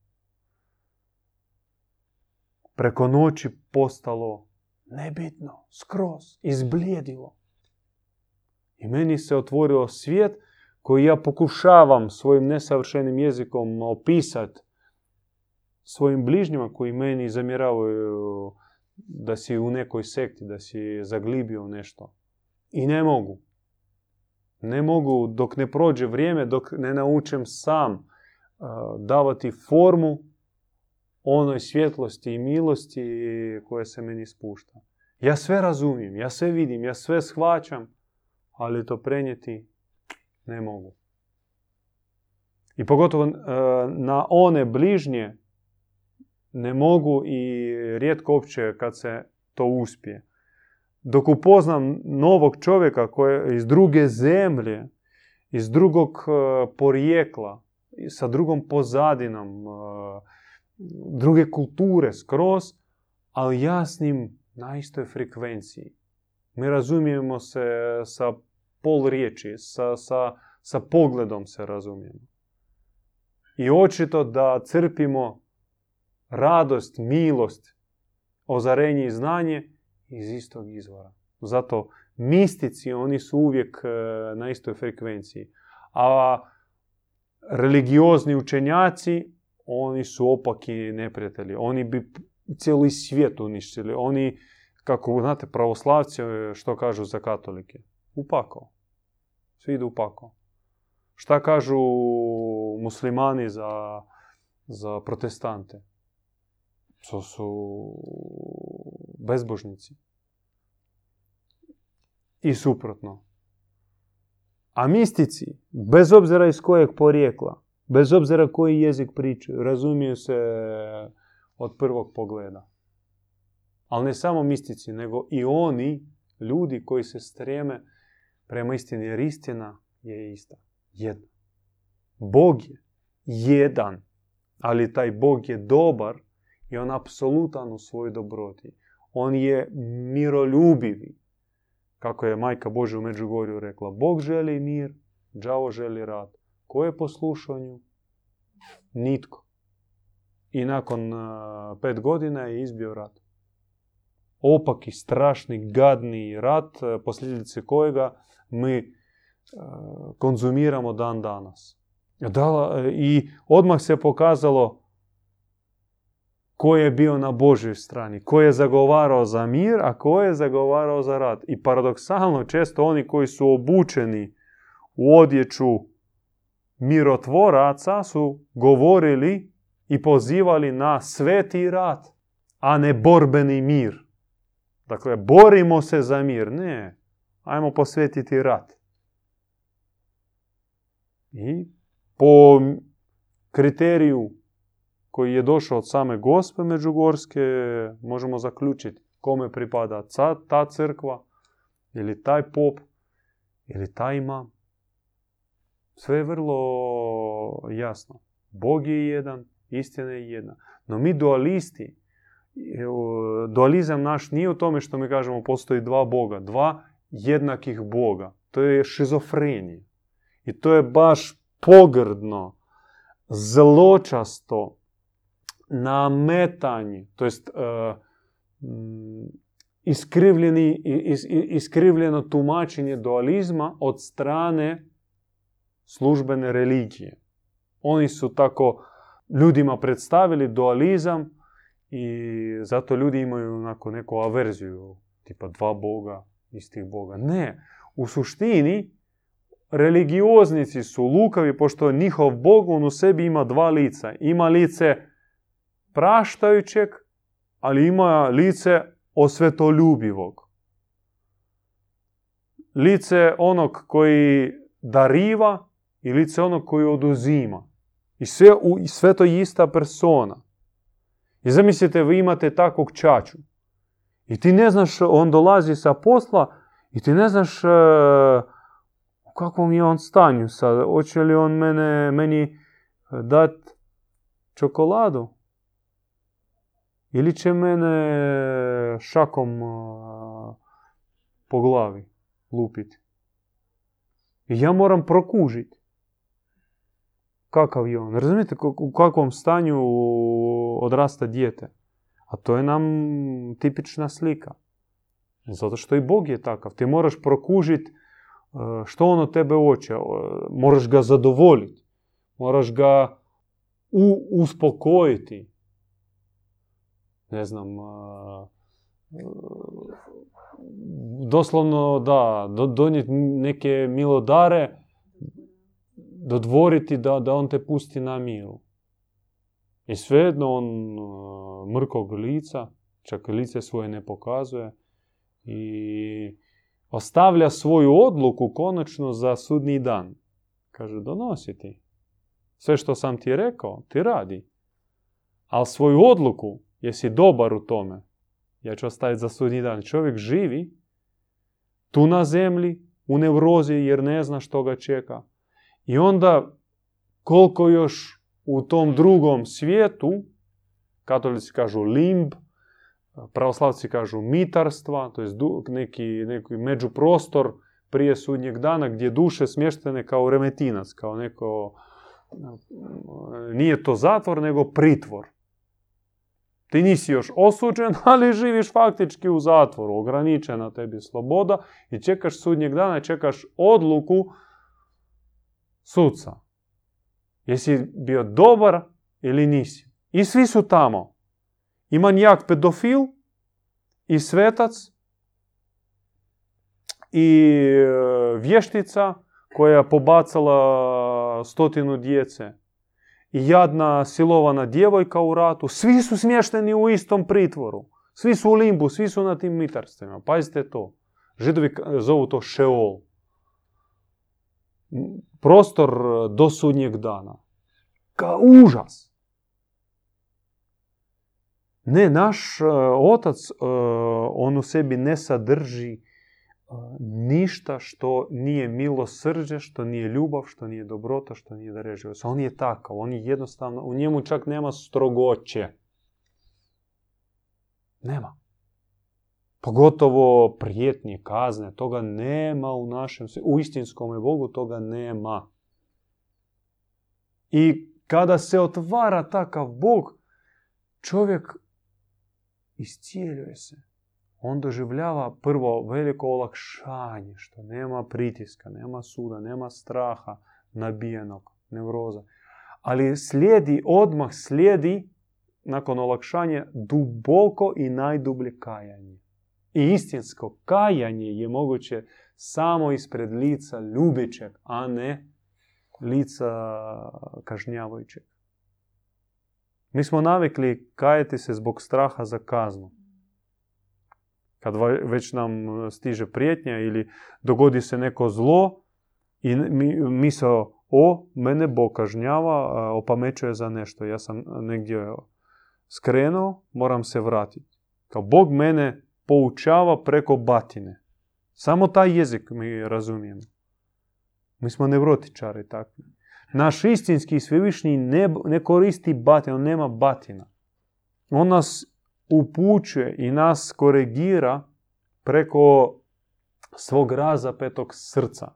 preko noći postalo nebitno, skroz, izblijedilo. I meni se otvorio svijet koji ja pokušavam svojim nesavršenim jezikom opisati svojim bližnjima koji meni zamjeravaju da si u nekoj sekti, da si zaglibio nešto. I ne mogu. Ne mogu dok ne prođe vrijeme, dok ne naučem sam davati formu onoj svjetlosti i milosti koje se meni spušta. Ja sve razumijem, ja sve vidim, ja sve shvaćam, ali to prenijeti ne mogu. I pogotovo e, na one bližnje ne mogu i rijetko uopće kad se to uspije. Dok upoznam novog čovjeka koje iz druge zemlje, iz drugog e, porijekla, sa drugom pozadinom, e, druge kulture skroz, ali ja s njim na istoj frekvenciji. Mi razumijemo se sa pol riječi, sa, sa, sa pogledom se razumijemo. I očito da crpimo radost, milost, ozarenje i znanje iz istog izvora. Zato mistici, oni su uvijek e, na istoj frekvenciji. A religiozni učenjaci, oni su opaki neprijatelji. Oni bi cijeli svijet uništili. Oni, kako znate, pravoslavci, što kažu za katolike? Upako. Svi idu upako. Šta kažu muslimani za, za protestante? To su bezbožnici. I suprotno. A mistici, bez obzira iz kojeg porijekla, Bez obzira koji jezik pričaju, razumiju se od prvog pogleda. Ali ne samo mistici, nego i oni, ljudi koji se streme prema istini, jer istina je ista. Jedna. Bog je jedan, ali taj Bog je dobar i on apsolutan u svojoj dobroti. On je miroljubivi. Kako je majka Božja u Međugorju rekla, Bog želi mir, đavo želi rad. Ko je poslušao nju? Nitko. I nakon pet godina je izbio rat. Opaki, strašni, gadni rat, posljedice kojega mi konzumiramo dan danas. I odmah se pokazalo ko je bio na Božoj strani, ko je zagovarao za mir, a ko je zagovarao za rat. I paradoksalno, često oni koji su obučeni u odjeću mirotvoraca su govorili i pozivali na sveti rat, a ne borbeni mir. Dakle, borimo se za mir. Ne, ajmo posvetiti rat. I po kriteriju koji je došao od same gospe Međugorske, možemo zaključiti kome pripada ta crkva, ili taj pop, ili taj imam. Sve je vrlo jasno. Bog je jedan, istina je jedna. No mi dualisti, dualizam naš nije u tome što mi kažemo postoji dva Boga, dva jednakih Boga. To je šizofrenija. I to je baš pogrdno, zločasto, nametanje, to jest uh, iskrivljeno tumačenje dualizma od strane službene religije. Oni su tako ljudima predstavili dualizam I zato ljudi imaju onako neku averziju, tipa dva boga, istih boga. Ne, u suštini religioznici su lukavi, pošto njihov bog on u sebi ima dva lica. Ima lice praštajućeg, ali ima lice osvetoljubivog. Lice onog koji dariva i lice onog koji oduzima. I sve, i sve to ista persona. I zamislite, vi imate takvog čaču. I ti ne znaš, on dolazi sa posla i ti ne znaš e, u kakvom je on stanju sad. Hoće li on mene, meni dat čokoladu? Ili će mene šakom po glavi lupiti? Ja moram prokužiti. Kakav je on? Razumijete u kakvom stanju odrasta dijete? A to je nam tipična slika. Zato što i Bog je takav. Ti moraš prokužiti što on od tebe hoće. Moraš ga zadovoljiti. Moraš ga uspokojiti. Ne znam, e, doslovno da, donijeti neke milodare, dodvoriti da, da on te pusti na miru. I svejedno on e, mrkog lica, čak lice svoje ne pokazuje i ostavlja svoju odluku konačno za sudni dan. Kaže, donosi ti. Sve što sam ti rekao, ti radi. Ali svoju odluku, jesi dobar u tome, ja ću ostaviti za sudnji dan. Čovjek živi tu na zemlji, u nevrozi, jer ne zna što ga čeka. I onda, koliko još u tom drugom svijetu, katolici kažu limb, pravoslavci kažu mitarstva, to je neki, neki međuprostor prije sudnjeg dana gdje duše smještene kao remetinac, kao neko, nije to zatvor, nego pritvor. Ti nisi još osuđen, <laughs> ali živiš faktički u zatvoru, ograničena tebi sloboda i čekaš sudnjeg dana, čekaš odluku suca. Jesi bio dobar ili nisi. I svi su tamo. I manjak pedofil, i svetac, i e, vještica koja je pobacala stotinu djece jadna silovana djevojka u ratu, svi su smješteni u istom pritvoru. Svi su u limbu, svi su na tim mitarstvima. Pazite to. Židovi zovu to šeol. Prostor do sudnjeg dana. Ka užas. Ne, naš uh, otac, uh, on u sebi ne sadrži ništa što nije milosrđe, što nije ljubav, što nije dobrota, što nije dareživost. On je takav, on je jednostavno, u njemu čak nema strogoće. Nema. Pogotovo prijetnje, kazne, toga nema u našem, u istinskom Bogu toga nema. I kada se otvara takav Bog, čovjek iscijeljuje se on doživljava prvo veliko olakšanje, što nema pritiska, nema suda, nema straha nabijenog, nevroza. Ali slijedi, odmah slijedi, nakon olakšanja, duboko i najdublje kajanje. I istinsko kajanje je moguće samo ispred lica ljubićeg, a ne lica kažnjavajućeg. Mi smo navikli kajati se zbog straha za kaznu kad već nam stiže prijetnja ili dogodi se neko zlo i misao o, mene Bog kažnjava, opamećuje za nešto. Ja sam negdje skrenuo, moram se vratiti. Kao Bog mene poučava preko batine. Samo taj jezik mi razumijemo. Mi smo nevrotičari takvi. Naš istinski svevišnji ne, ne koristi batina, on nema batina. On nas upućuje i nas koregira preko svog razapetog srca,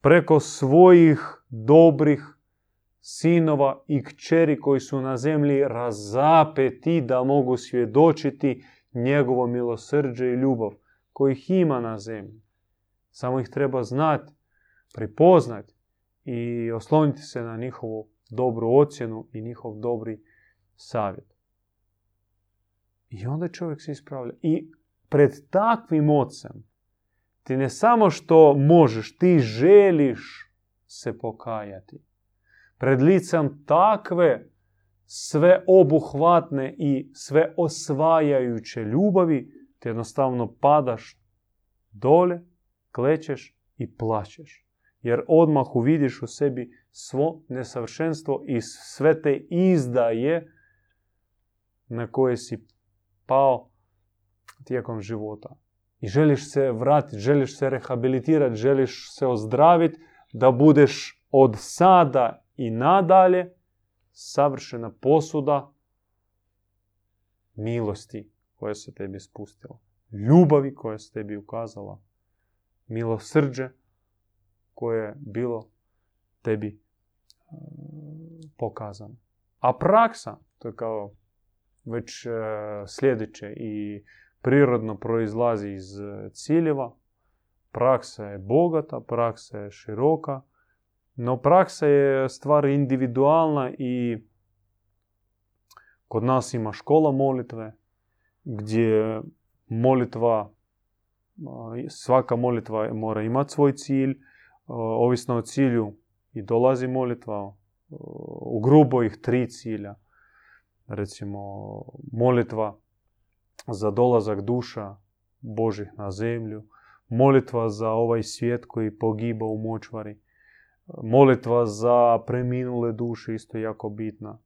preko svojih dobrih sinova i kćeri koji su na zemlji razapeti da mogu svjedočiti njegovo milosrđe i ljubav kojih ima na zemlji. Samo ih treba znati, pripoznati i osloniti se na njihovu dobru ocjenu i njihov dobri savjet. I onda čovjek se ispravlja. I pred takvim ocem ti ne samo što možeš, ti želiš se pokajati. Pred licem takve sve obuhvatne i sve osvajajuće ljubavi, ti jednostavno padaš dole, klećeš i plaćeš. Jer odmah uvidiš u sebi svo nesavršenstvo i sve te izdaje na koje si pao tijekom života. I želiš se vratiti, želiš se rehabilitirati, želiš se ozdraviti, da budeš od sada i nadalje savršena posuda milosti koja se tebi spustila. Ljubavi koja se tebi ukazala. Milosrđe koje je bilo tebi e, pokazano. A praksa, to je kao već sljedeće i prirodno proizlazi iz ciljeva. Praksa je bogata, praksa je široka, no praksa je stvar individualna i kod nas ima škola molitve gdje molitva, svaka molitva mora imati svoj cilj, ovisno o cilju i dolazi molitva, u grubo ih tri cilja. Recimo molitva za dolazak duša Božih na zemlju, molitva za ovaj svijet koji pogiba u močvari, molitva za preminule duše isto jako bitna.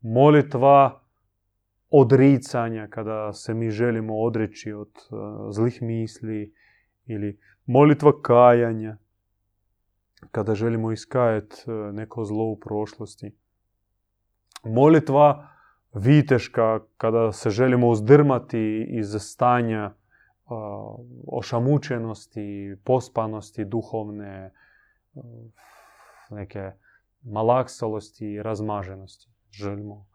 Molitva odricanja kada se mi želimo odreći od e, zlih misli ili molitva kajanja kada želimo iskajati e, neko zlo u prošlosti. Molitva viteška kada se želimo uzdrmati iz stanja ošamučenosti, pospanosti duhovne, neke malaksalosti i razmaženosti. Želimo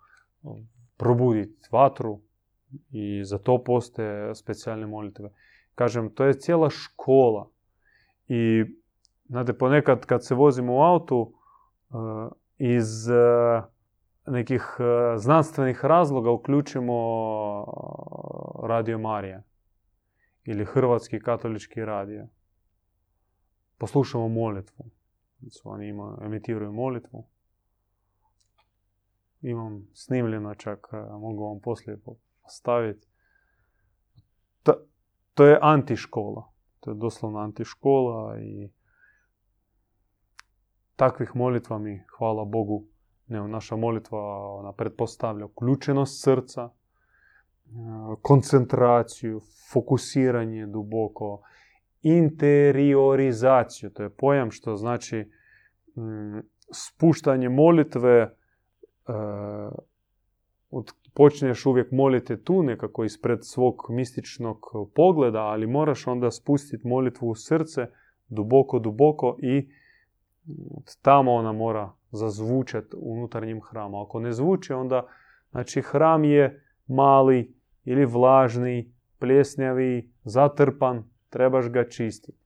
probuditi vatru i za to postoje specijalne molitve. Kažem, to je cijela škola. I, znate, ponekad kad se vozimo u autu, iz nekih eh, znanstvenih razloga uključimo Radio Marija ili Hrvatski katolički radio. Poslušamo molitvu. Oni ima, emitiraju molitvu imam snimljeno čak, mogu vam poslije postaviti. To, je antiškola. To je doslovno antiškola i takvih molitva mi, hvala Bogu, ne, naša molitva ona pretpostavlja uključenost srca, koncentraciju, fokusiranje duboko, interiorizaciju. To je pojam što znači spuštanje molitve počneš uvijek moliti tu nekako ispred svog mističnog pogleda, ali moraš onda spustiti molitvu u srce duboko, duboko i tamo ona mora zazvučati unutarnjim hramom. Ako ne zvuči, onda znači hram je mali ili vlažni, pljesnjavi, zatrpan, trebaš ga čistiti.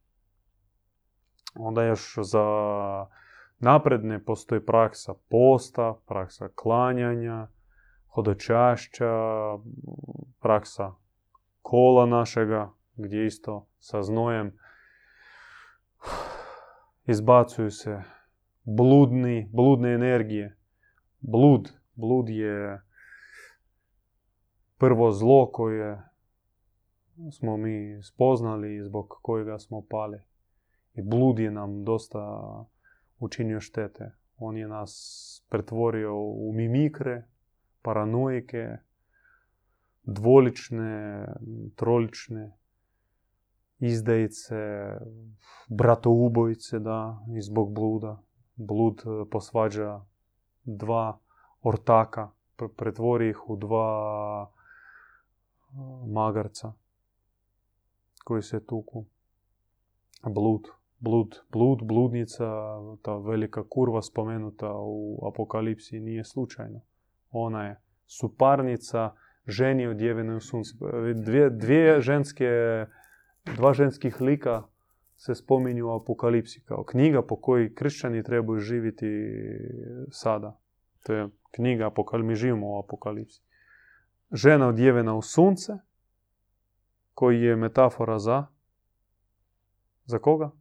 Onda još za napredne postoji praksa posta, praksa klanjanja, hodočašća, praksa kola našega, gdje isto sa znojem izbacuju se bludni, bludne energije. Blud, blud prvo zlo koje smo mi spoznali zbog kojega smo pali. I blud je nam dosta učinio štete. On je nas pretvorio u mimikre, paranojike, dvolične, trolične, izdajice, bratoubojice, da, i zbog bluda. Blud e, posvađa dva ortaka, pretvori ih u dva e, magarca koji se tuku. Blud blud, blud, bludnica, ta velika kurva spomenuta u Apokalipsi nije slučajno. Ona je suparnica ženi odjevene u sunce. Dvije, dvije ženske, dva ženskih lika se spominju u Apokalipsi kao knjiga po kojoj kršćani trebaju živjeti sada. To je knjiga, mi živimo u Apokalipsi. žena odjevena u sunce, koji je metafora za za koga?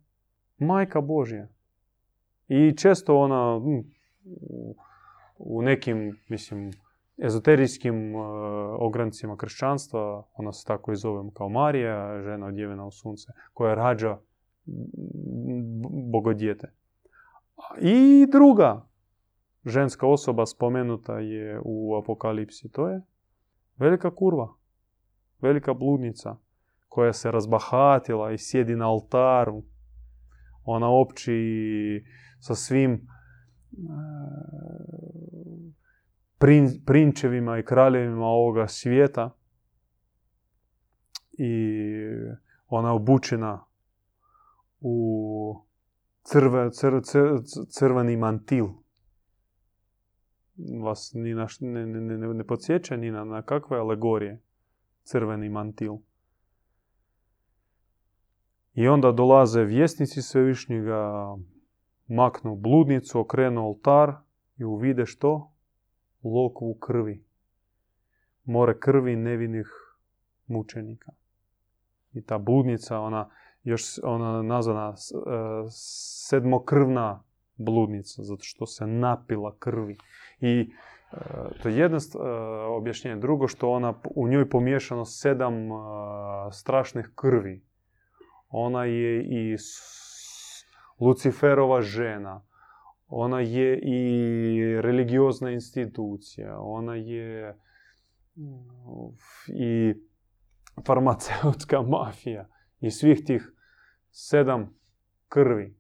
Majka Božja. I često ona u nekim, mislim, ezoterijskim uh, ograncima kršćanstva, ona se tako i zove kao Marija, žena odjevena u sunce, koja rađa bogodjete. I druga ženska osoba spomenuta je u apokalipsi. To je velika kurva, velika bludnica koja se razbahatila i sjedi na oltaru. Ona opći sa svim e, prin, prinčevima i kraljevima ovoga svijeta i ona obučena u crve, crveni mantil. Vas ni na, ne, ne, ne, ne podsjeća ni na, na kakve alegorije crveni mantil. I onda dolaze vjesnici svevišnjega, maknu bludnicu, okrenu oltar i uvide što? Lokvu krvi. More krvi nevinih mučenika. I ta bludnica, ona još ona nazvana e, sedmokrvna bludnica, zato što se napila krvi. I e, to je jedno e, objašnjenje. Drugo, što ona u njoj pomiješano sedam strašnih krvi. Ona je i Luciferova žena. Ona je i religiozna institucija. Ona je i farmaceutska <laughs> mafija. I svih tih sedam krvi.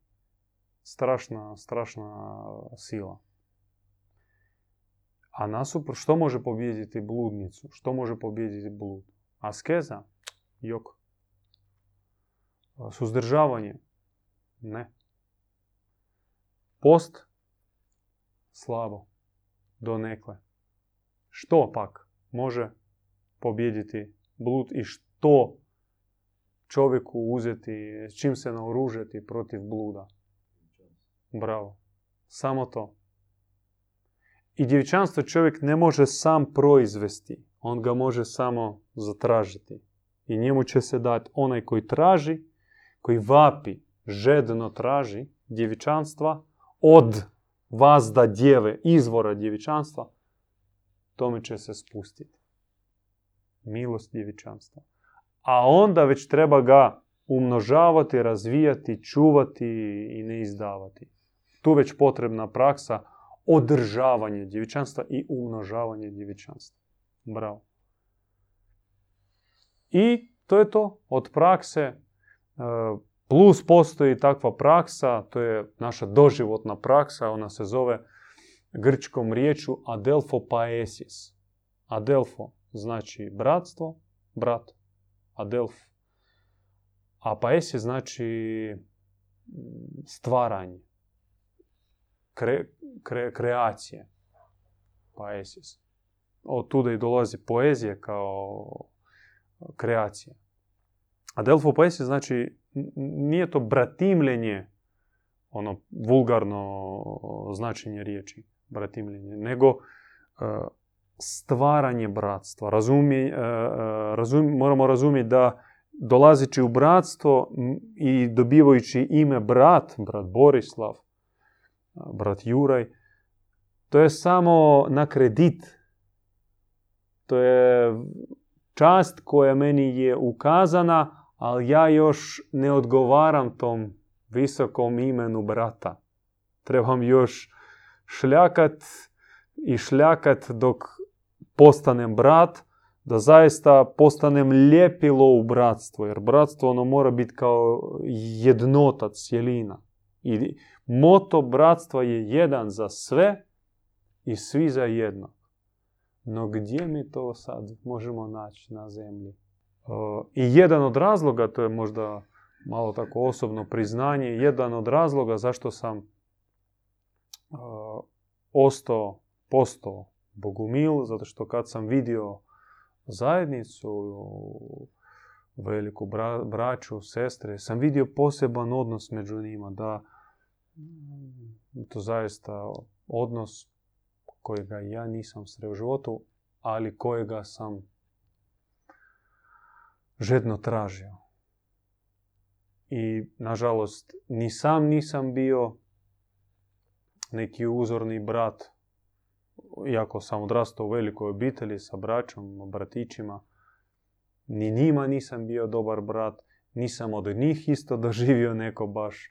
Strašna, strašna sila. A nasupro, što može pobijediti bludnicu? Što može pobijediti blud? Askeza? Jok. Suzdržavanje? Ne. Post? Slabo. Donekle. Što pak može pobijediti blud i što čovjeku uzeti, s čim se naoružati protiv bluda. Bravo. Samo to. I djevičanstvo čovjek ne može sam proizvesti. On ga može samo zatražiti. I njemu će se dati onaj koji traži, koji vapi, žedno traži djevičanstva od vas da djeve, izvora djevičanstva, tome će se spustiti. Milost djevičanstva a onda već treba ga umnožavati, razvijati, čuvati i ne izdavati. Tu već potrebna praksa održavanje djevičanstva i umnožavanje djevičanstva. Bravo. I to je to od prakse. E, plus postoji takva praksa, to je naša doživotna praksa, ona se zove grčkom riječu adelfo paesis. Adelfo znači bratstvo, brat A paes je znači stvaranje, kre, kre, kreacije. Paesis. Od tuda i dolazi poezija kao kreacija. A Delfo znači nije to bratimljenje, ono vulgarno značenje riječi, bratimljenje, nego uh, stvaranje bratstva. Razumije, e, e, moramo razumjeti da dolazeći u bratstvo i dobivajući ime brat, brat Borislav, brat Juraj, to je samo na kredit. To je čast koja meni je ukazana, ali ja još ne odgovaram tom visokom imenu brata. Trebam još šljakat i šljakat dok postanem brat, da zaista postanem ljepilo u bratstvo, jer bratstvo ono mora biti kao jednotac, cjelina. I moto bratstva je jedan za sve i svi za jedno. No gdje mi to sad možemo naći na zemlji? I jedan od razloga, to je možda malo tako osobno priznanje, jedan od razloga zašto sam ostao, postao Bogumil, zato što kad sam vidio zajednicu, veliku bra, braću, sestre, sam vidio poseban odnos među njima, da to zaista odnos kojega ja nisam sreo u životu, ali kojega sam žedno tražio. I, nažalost, ni sam nisam bio neki uzorni brat, iako sam odrastao u velikoj obitelji sa braćom, bratićima, ni njima nisam bio dobar brat, nisam od njih isto doživio neko baš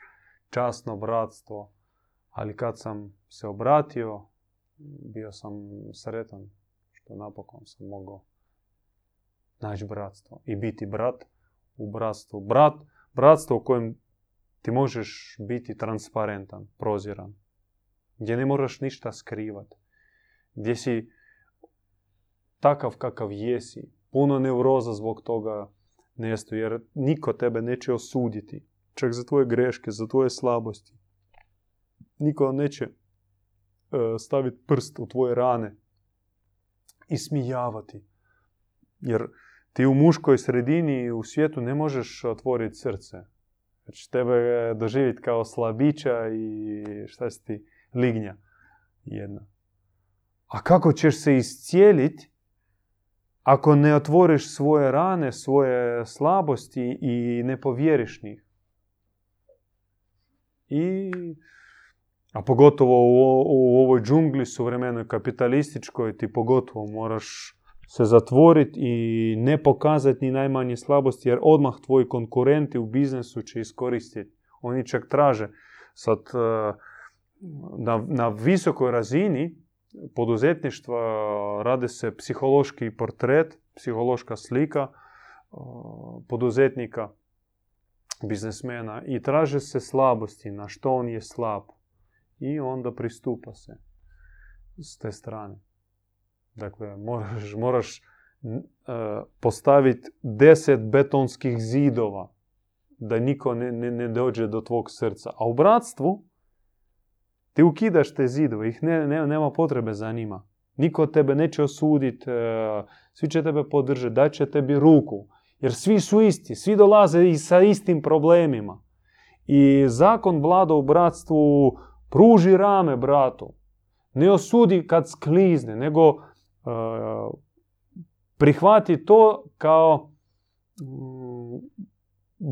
časno bratstvo, ali kad sam se obratio, bio sam sretan što napokon sam mogao naći bratstvo i biti brat u bratstvu. Brat, bratstvo u kojem ti možeš biti transparentan, proziran, gdje ne moraš ništa skrivati, gdje si takav kakav jesi, puno neuroza zbog toga nesto, jer niko tebe neće osuditi, čak za tvoje greške, za tvoje slabosti. Niko neće e, staviti prst u tvoje rane i smijavati. Jer ti u muškoj sredini u svijetu ne možeš otvoriti srce. Znači tebe doživjeti kao slabića i šta si ti, lignja jedna. A kako ćeš se iscijeliti ako ne otvoriš svoje rane, svoje slabosti i ne povjeriš njih? I, a pogotovo u, u ovoj džungli suvremenoj kapitalističkoj ti pogotovo moraš se zatvoriti i ne pokazati ni najmanje slabosti, jer odmah tvoji konkurenti u biznesu će iskoristiti. Oni čak traže. Sad, e, na, na visokoj razini poduzetništva rade se psihološki portret, psihološka slika e, poduzetnika, biznesmena i traže se slabosti, na što on je slab. I onda pristupa se s te strane. Dakle, moraš, moraš uh, postaviti deset betonskih zidova da niko ne, ne, ne dođe do tvog srca. A u bratstvu ti ukidaš te zidove, ih ne, ne, nema potrebe za njima. Niko tebe neće osuditi, uh, svi će tebe podržati, daće tebi ruku. Jer svi su isti, svi dolaze i sa istim problemima. I zakon vlada u bratstvu pruži rame bratu. Ne osudi kad sklizne, nego prihvati to kao mm,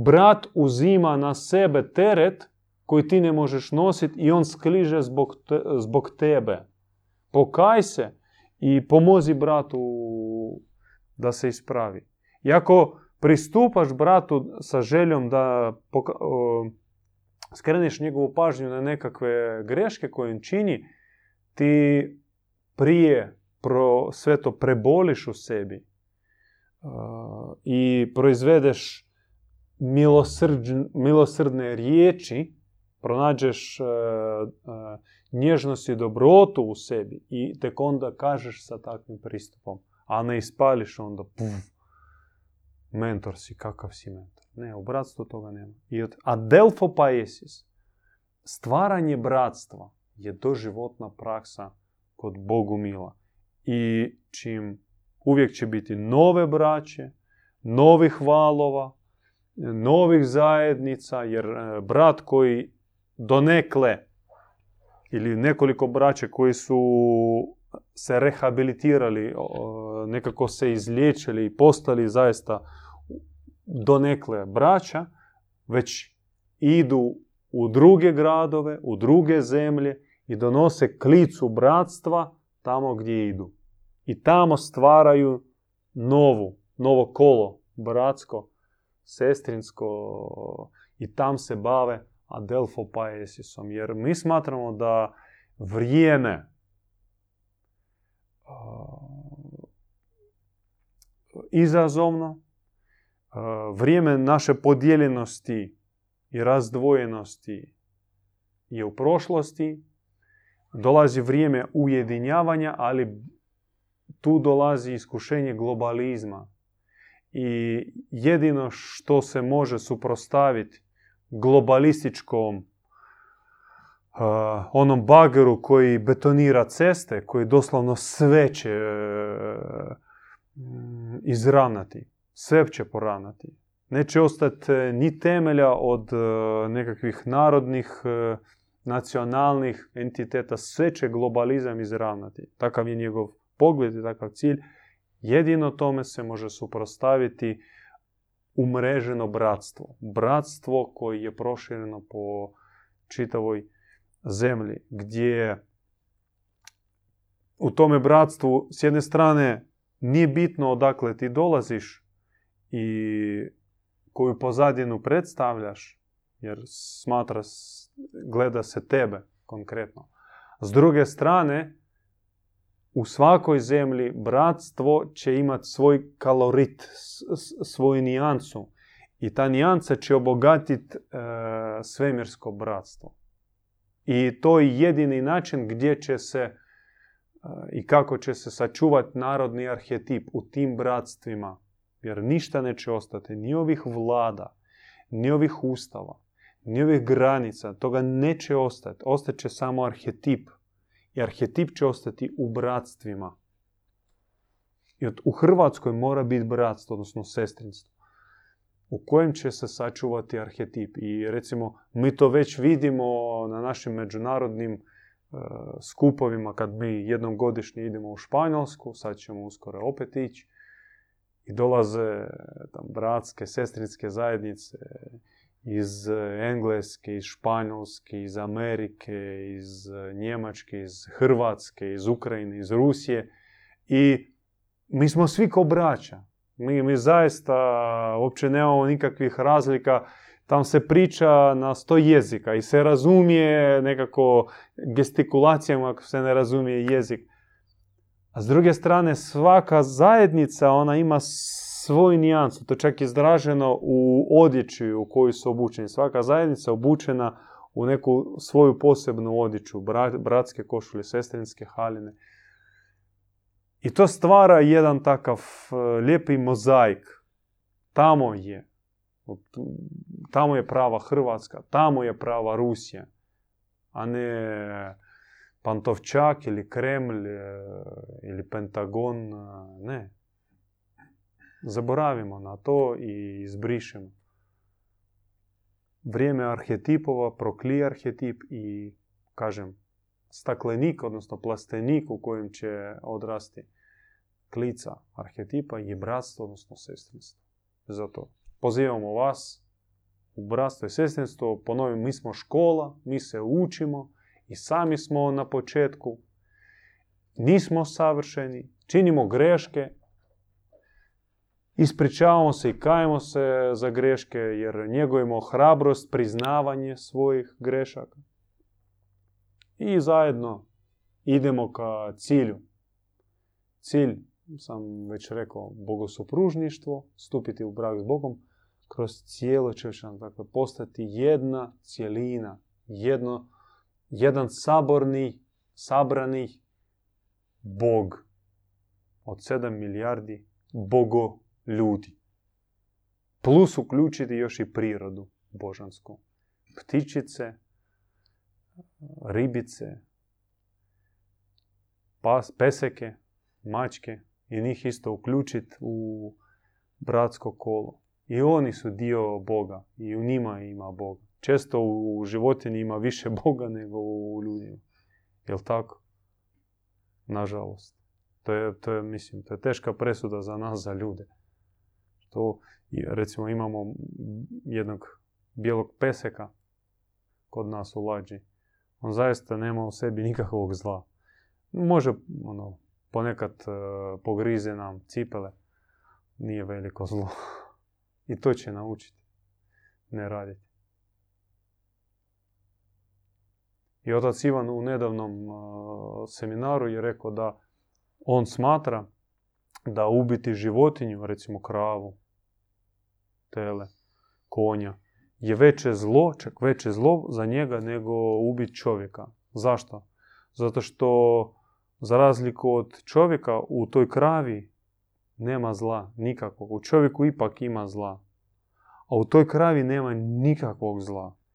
brat uzima na sebe teret koji ti ne možeš nositi i on skliže zbog, zbog tebe. Pokaj se i pomozi bratu da se ispravi. I ako pristupaš bratu sa željom da skreneš njegovu pažnju na nekakve greške koje on čini, ti prije pro, sve to preboliš u sebi i proizvedeš milosrdne riječi, pronađeš uh, nježnost i dobrotu u sebi i tek onda kažeš sa takvim pristupom, a ne ispališ onda puf, mentor si, kakav si mentor. Ne, u bratstvu toga nema. I od adelfo paesis, stvaranje bratstva je doživotna praksa kod Bogu mila i čim uvijek će biti nove braće, novih valova, novih zajednica, jer e, brat koji donekle ili nekoliko braća koji su se rehabilitirali, nekako se izliječili i postali zaista donekle braća, već idu u druge gradove, u druge zemlje i donose klicu bratstva tamo gdje idu. I tamo stvaraju novu, novo kolo, bratsko, sestrinsko i tam se bave Adelfo Paesisom. Jer mi smatramo da vrijeme izazovno, vrijeme naše podijeljenosti i razdvojenosti je u prošlosti, dolazi vrijeme ujedinjavanja, ali tu dolazi iskušenje globalizma. I jedino što se može suprostaviti globalističkom onom bageru koji betonira ceste, koji doslovno sve će uh, izravnati, sve će poravnati. Neće ostati ni temelja od uh, nekakvih narodnih nacionalnih entiteta, sve će globalizam izravnati. Takav je njegov pogled i takav cilj, jedino tome se može suprostaviti umreženo bratstvo. Bratstvo koje je prošireno po čitavoj zemlji, gdje u tome bratstvu s jedne strane nije bitno odakle ti dolaziš i koju pozadinu predstavljaš, jer smatra, gleda se tebe konkretno. S druge strane, u svakoj zemlji bratstvo će imati svoj kalorit, svoju nijansu. I ta nijansa će obogatiti e, svemirsko bratstvo. I to je jedini način gdje će se e, i kako će se sačuvati narodni arhetip u tim bratstvima. Jer ništa neće ostati, ni ovih vlada, ni ovih ustava, ni ovih granica, toga neće ostati. Ostaće samo arhetip. I arhetip će ostati u bratstvima. I u Hrvatskoj mora biti bratstvo, odnosno sestrinstvo. U kojem će se sačuvati arhetip. I recimo, mi to već vidimo na našim međunarodnim e, skupovima kad mi jednom godišnje idemo u Španjolsku, sad ćemo uskoro opet ići. I dolaze tam bratske, sestrinske zajednice iz Engleske, iz Španjolske, iz Amerike, iz Njemačke, iz Hrvatske, iz Ukrajine, iz Rusije. I mi smo svi ko braća. Mi, mi zaista uopće nemamo nikakvih razlika. Tam se priča na sto jezika i se razumije nekako gestikulacijama ako se ne razumije jezik. A s druge strane, svaka zajednica, ona ima svoju nijansu. To čak izraženo u odjeći u koju su obučeni. Svaka zajednica obučena u neku svoju posebnu odjeću. Bratske košulje, sestrinske haline. I to stvara jedan takav e, lijepi mozaik. Tamo je. Tamo je prava Hrvatska, tamo je prava Rusija. A ne Pantovčak ili Kremlj e, ili Pentagon. E, ne. Zaboravimo na to i izbrišemo. Vrijeme arhetipova, prokli arhetip i, kažem, staklenik, odnosno plastenik u kojem će odrasti klica arhetipa je bratstvo, odnosno sestrinstvo. Zato pozivamo vas u bratstvo i sestrinstvo. Ponovim, mi smo škola, mi se učimo i sami smo na početku. Nismo savršeni, činimo greške, ispričavamo se i kajemo se za greške jer njegujemo hrabrost, priznavanje svojih grešaka. I zajedno idemo ka cilju. Cilj sam već rekao, bogosupružništvo, stupiti u brak s Bogom, kroz cijelo čovječanstvo. Dakle, postati jedna cijelina, jedno, jedan saborni, sabrani Bog od 7 milijardi bogo ljudi. Plus uključiti još i prirodu božansku. Ptičice, ribice, pas, peseke, mačke, i njih isto uključiti u bratsko kolo. I oni su dio Boga i u njima ima Boga. Često u životinji ima više <laughs> Boga nego u ljudima. Jel tako? Nažalost. To je, to je, mislim, to je teška presuda za nas, za ljude. To, recimo, imamo jednog bijelog peseka kod nas u lađi. On zaista nema u sebi nikakvog zla. Može ono, ponekad e, pogrize nam cipele, nije veliko zlo. <laughs> I to će naučiti, ne raditi. I otac Ivan u nedavnom e, seminaru je rekao da on smatra da ubiti životinju, recimo kravu, tele, konja, je veće zlo, čak veće zlo za njega nego ubiti čovjeka. Zašto? Zato što za razliku od čovjeka u toj kravi nema zla nikakvog. U čovjeku ipak ima zla. A u toj kravi nema nikakvog zla.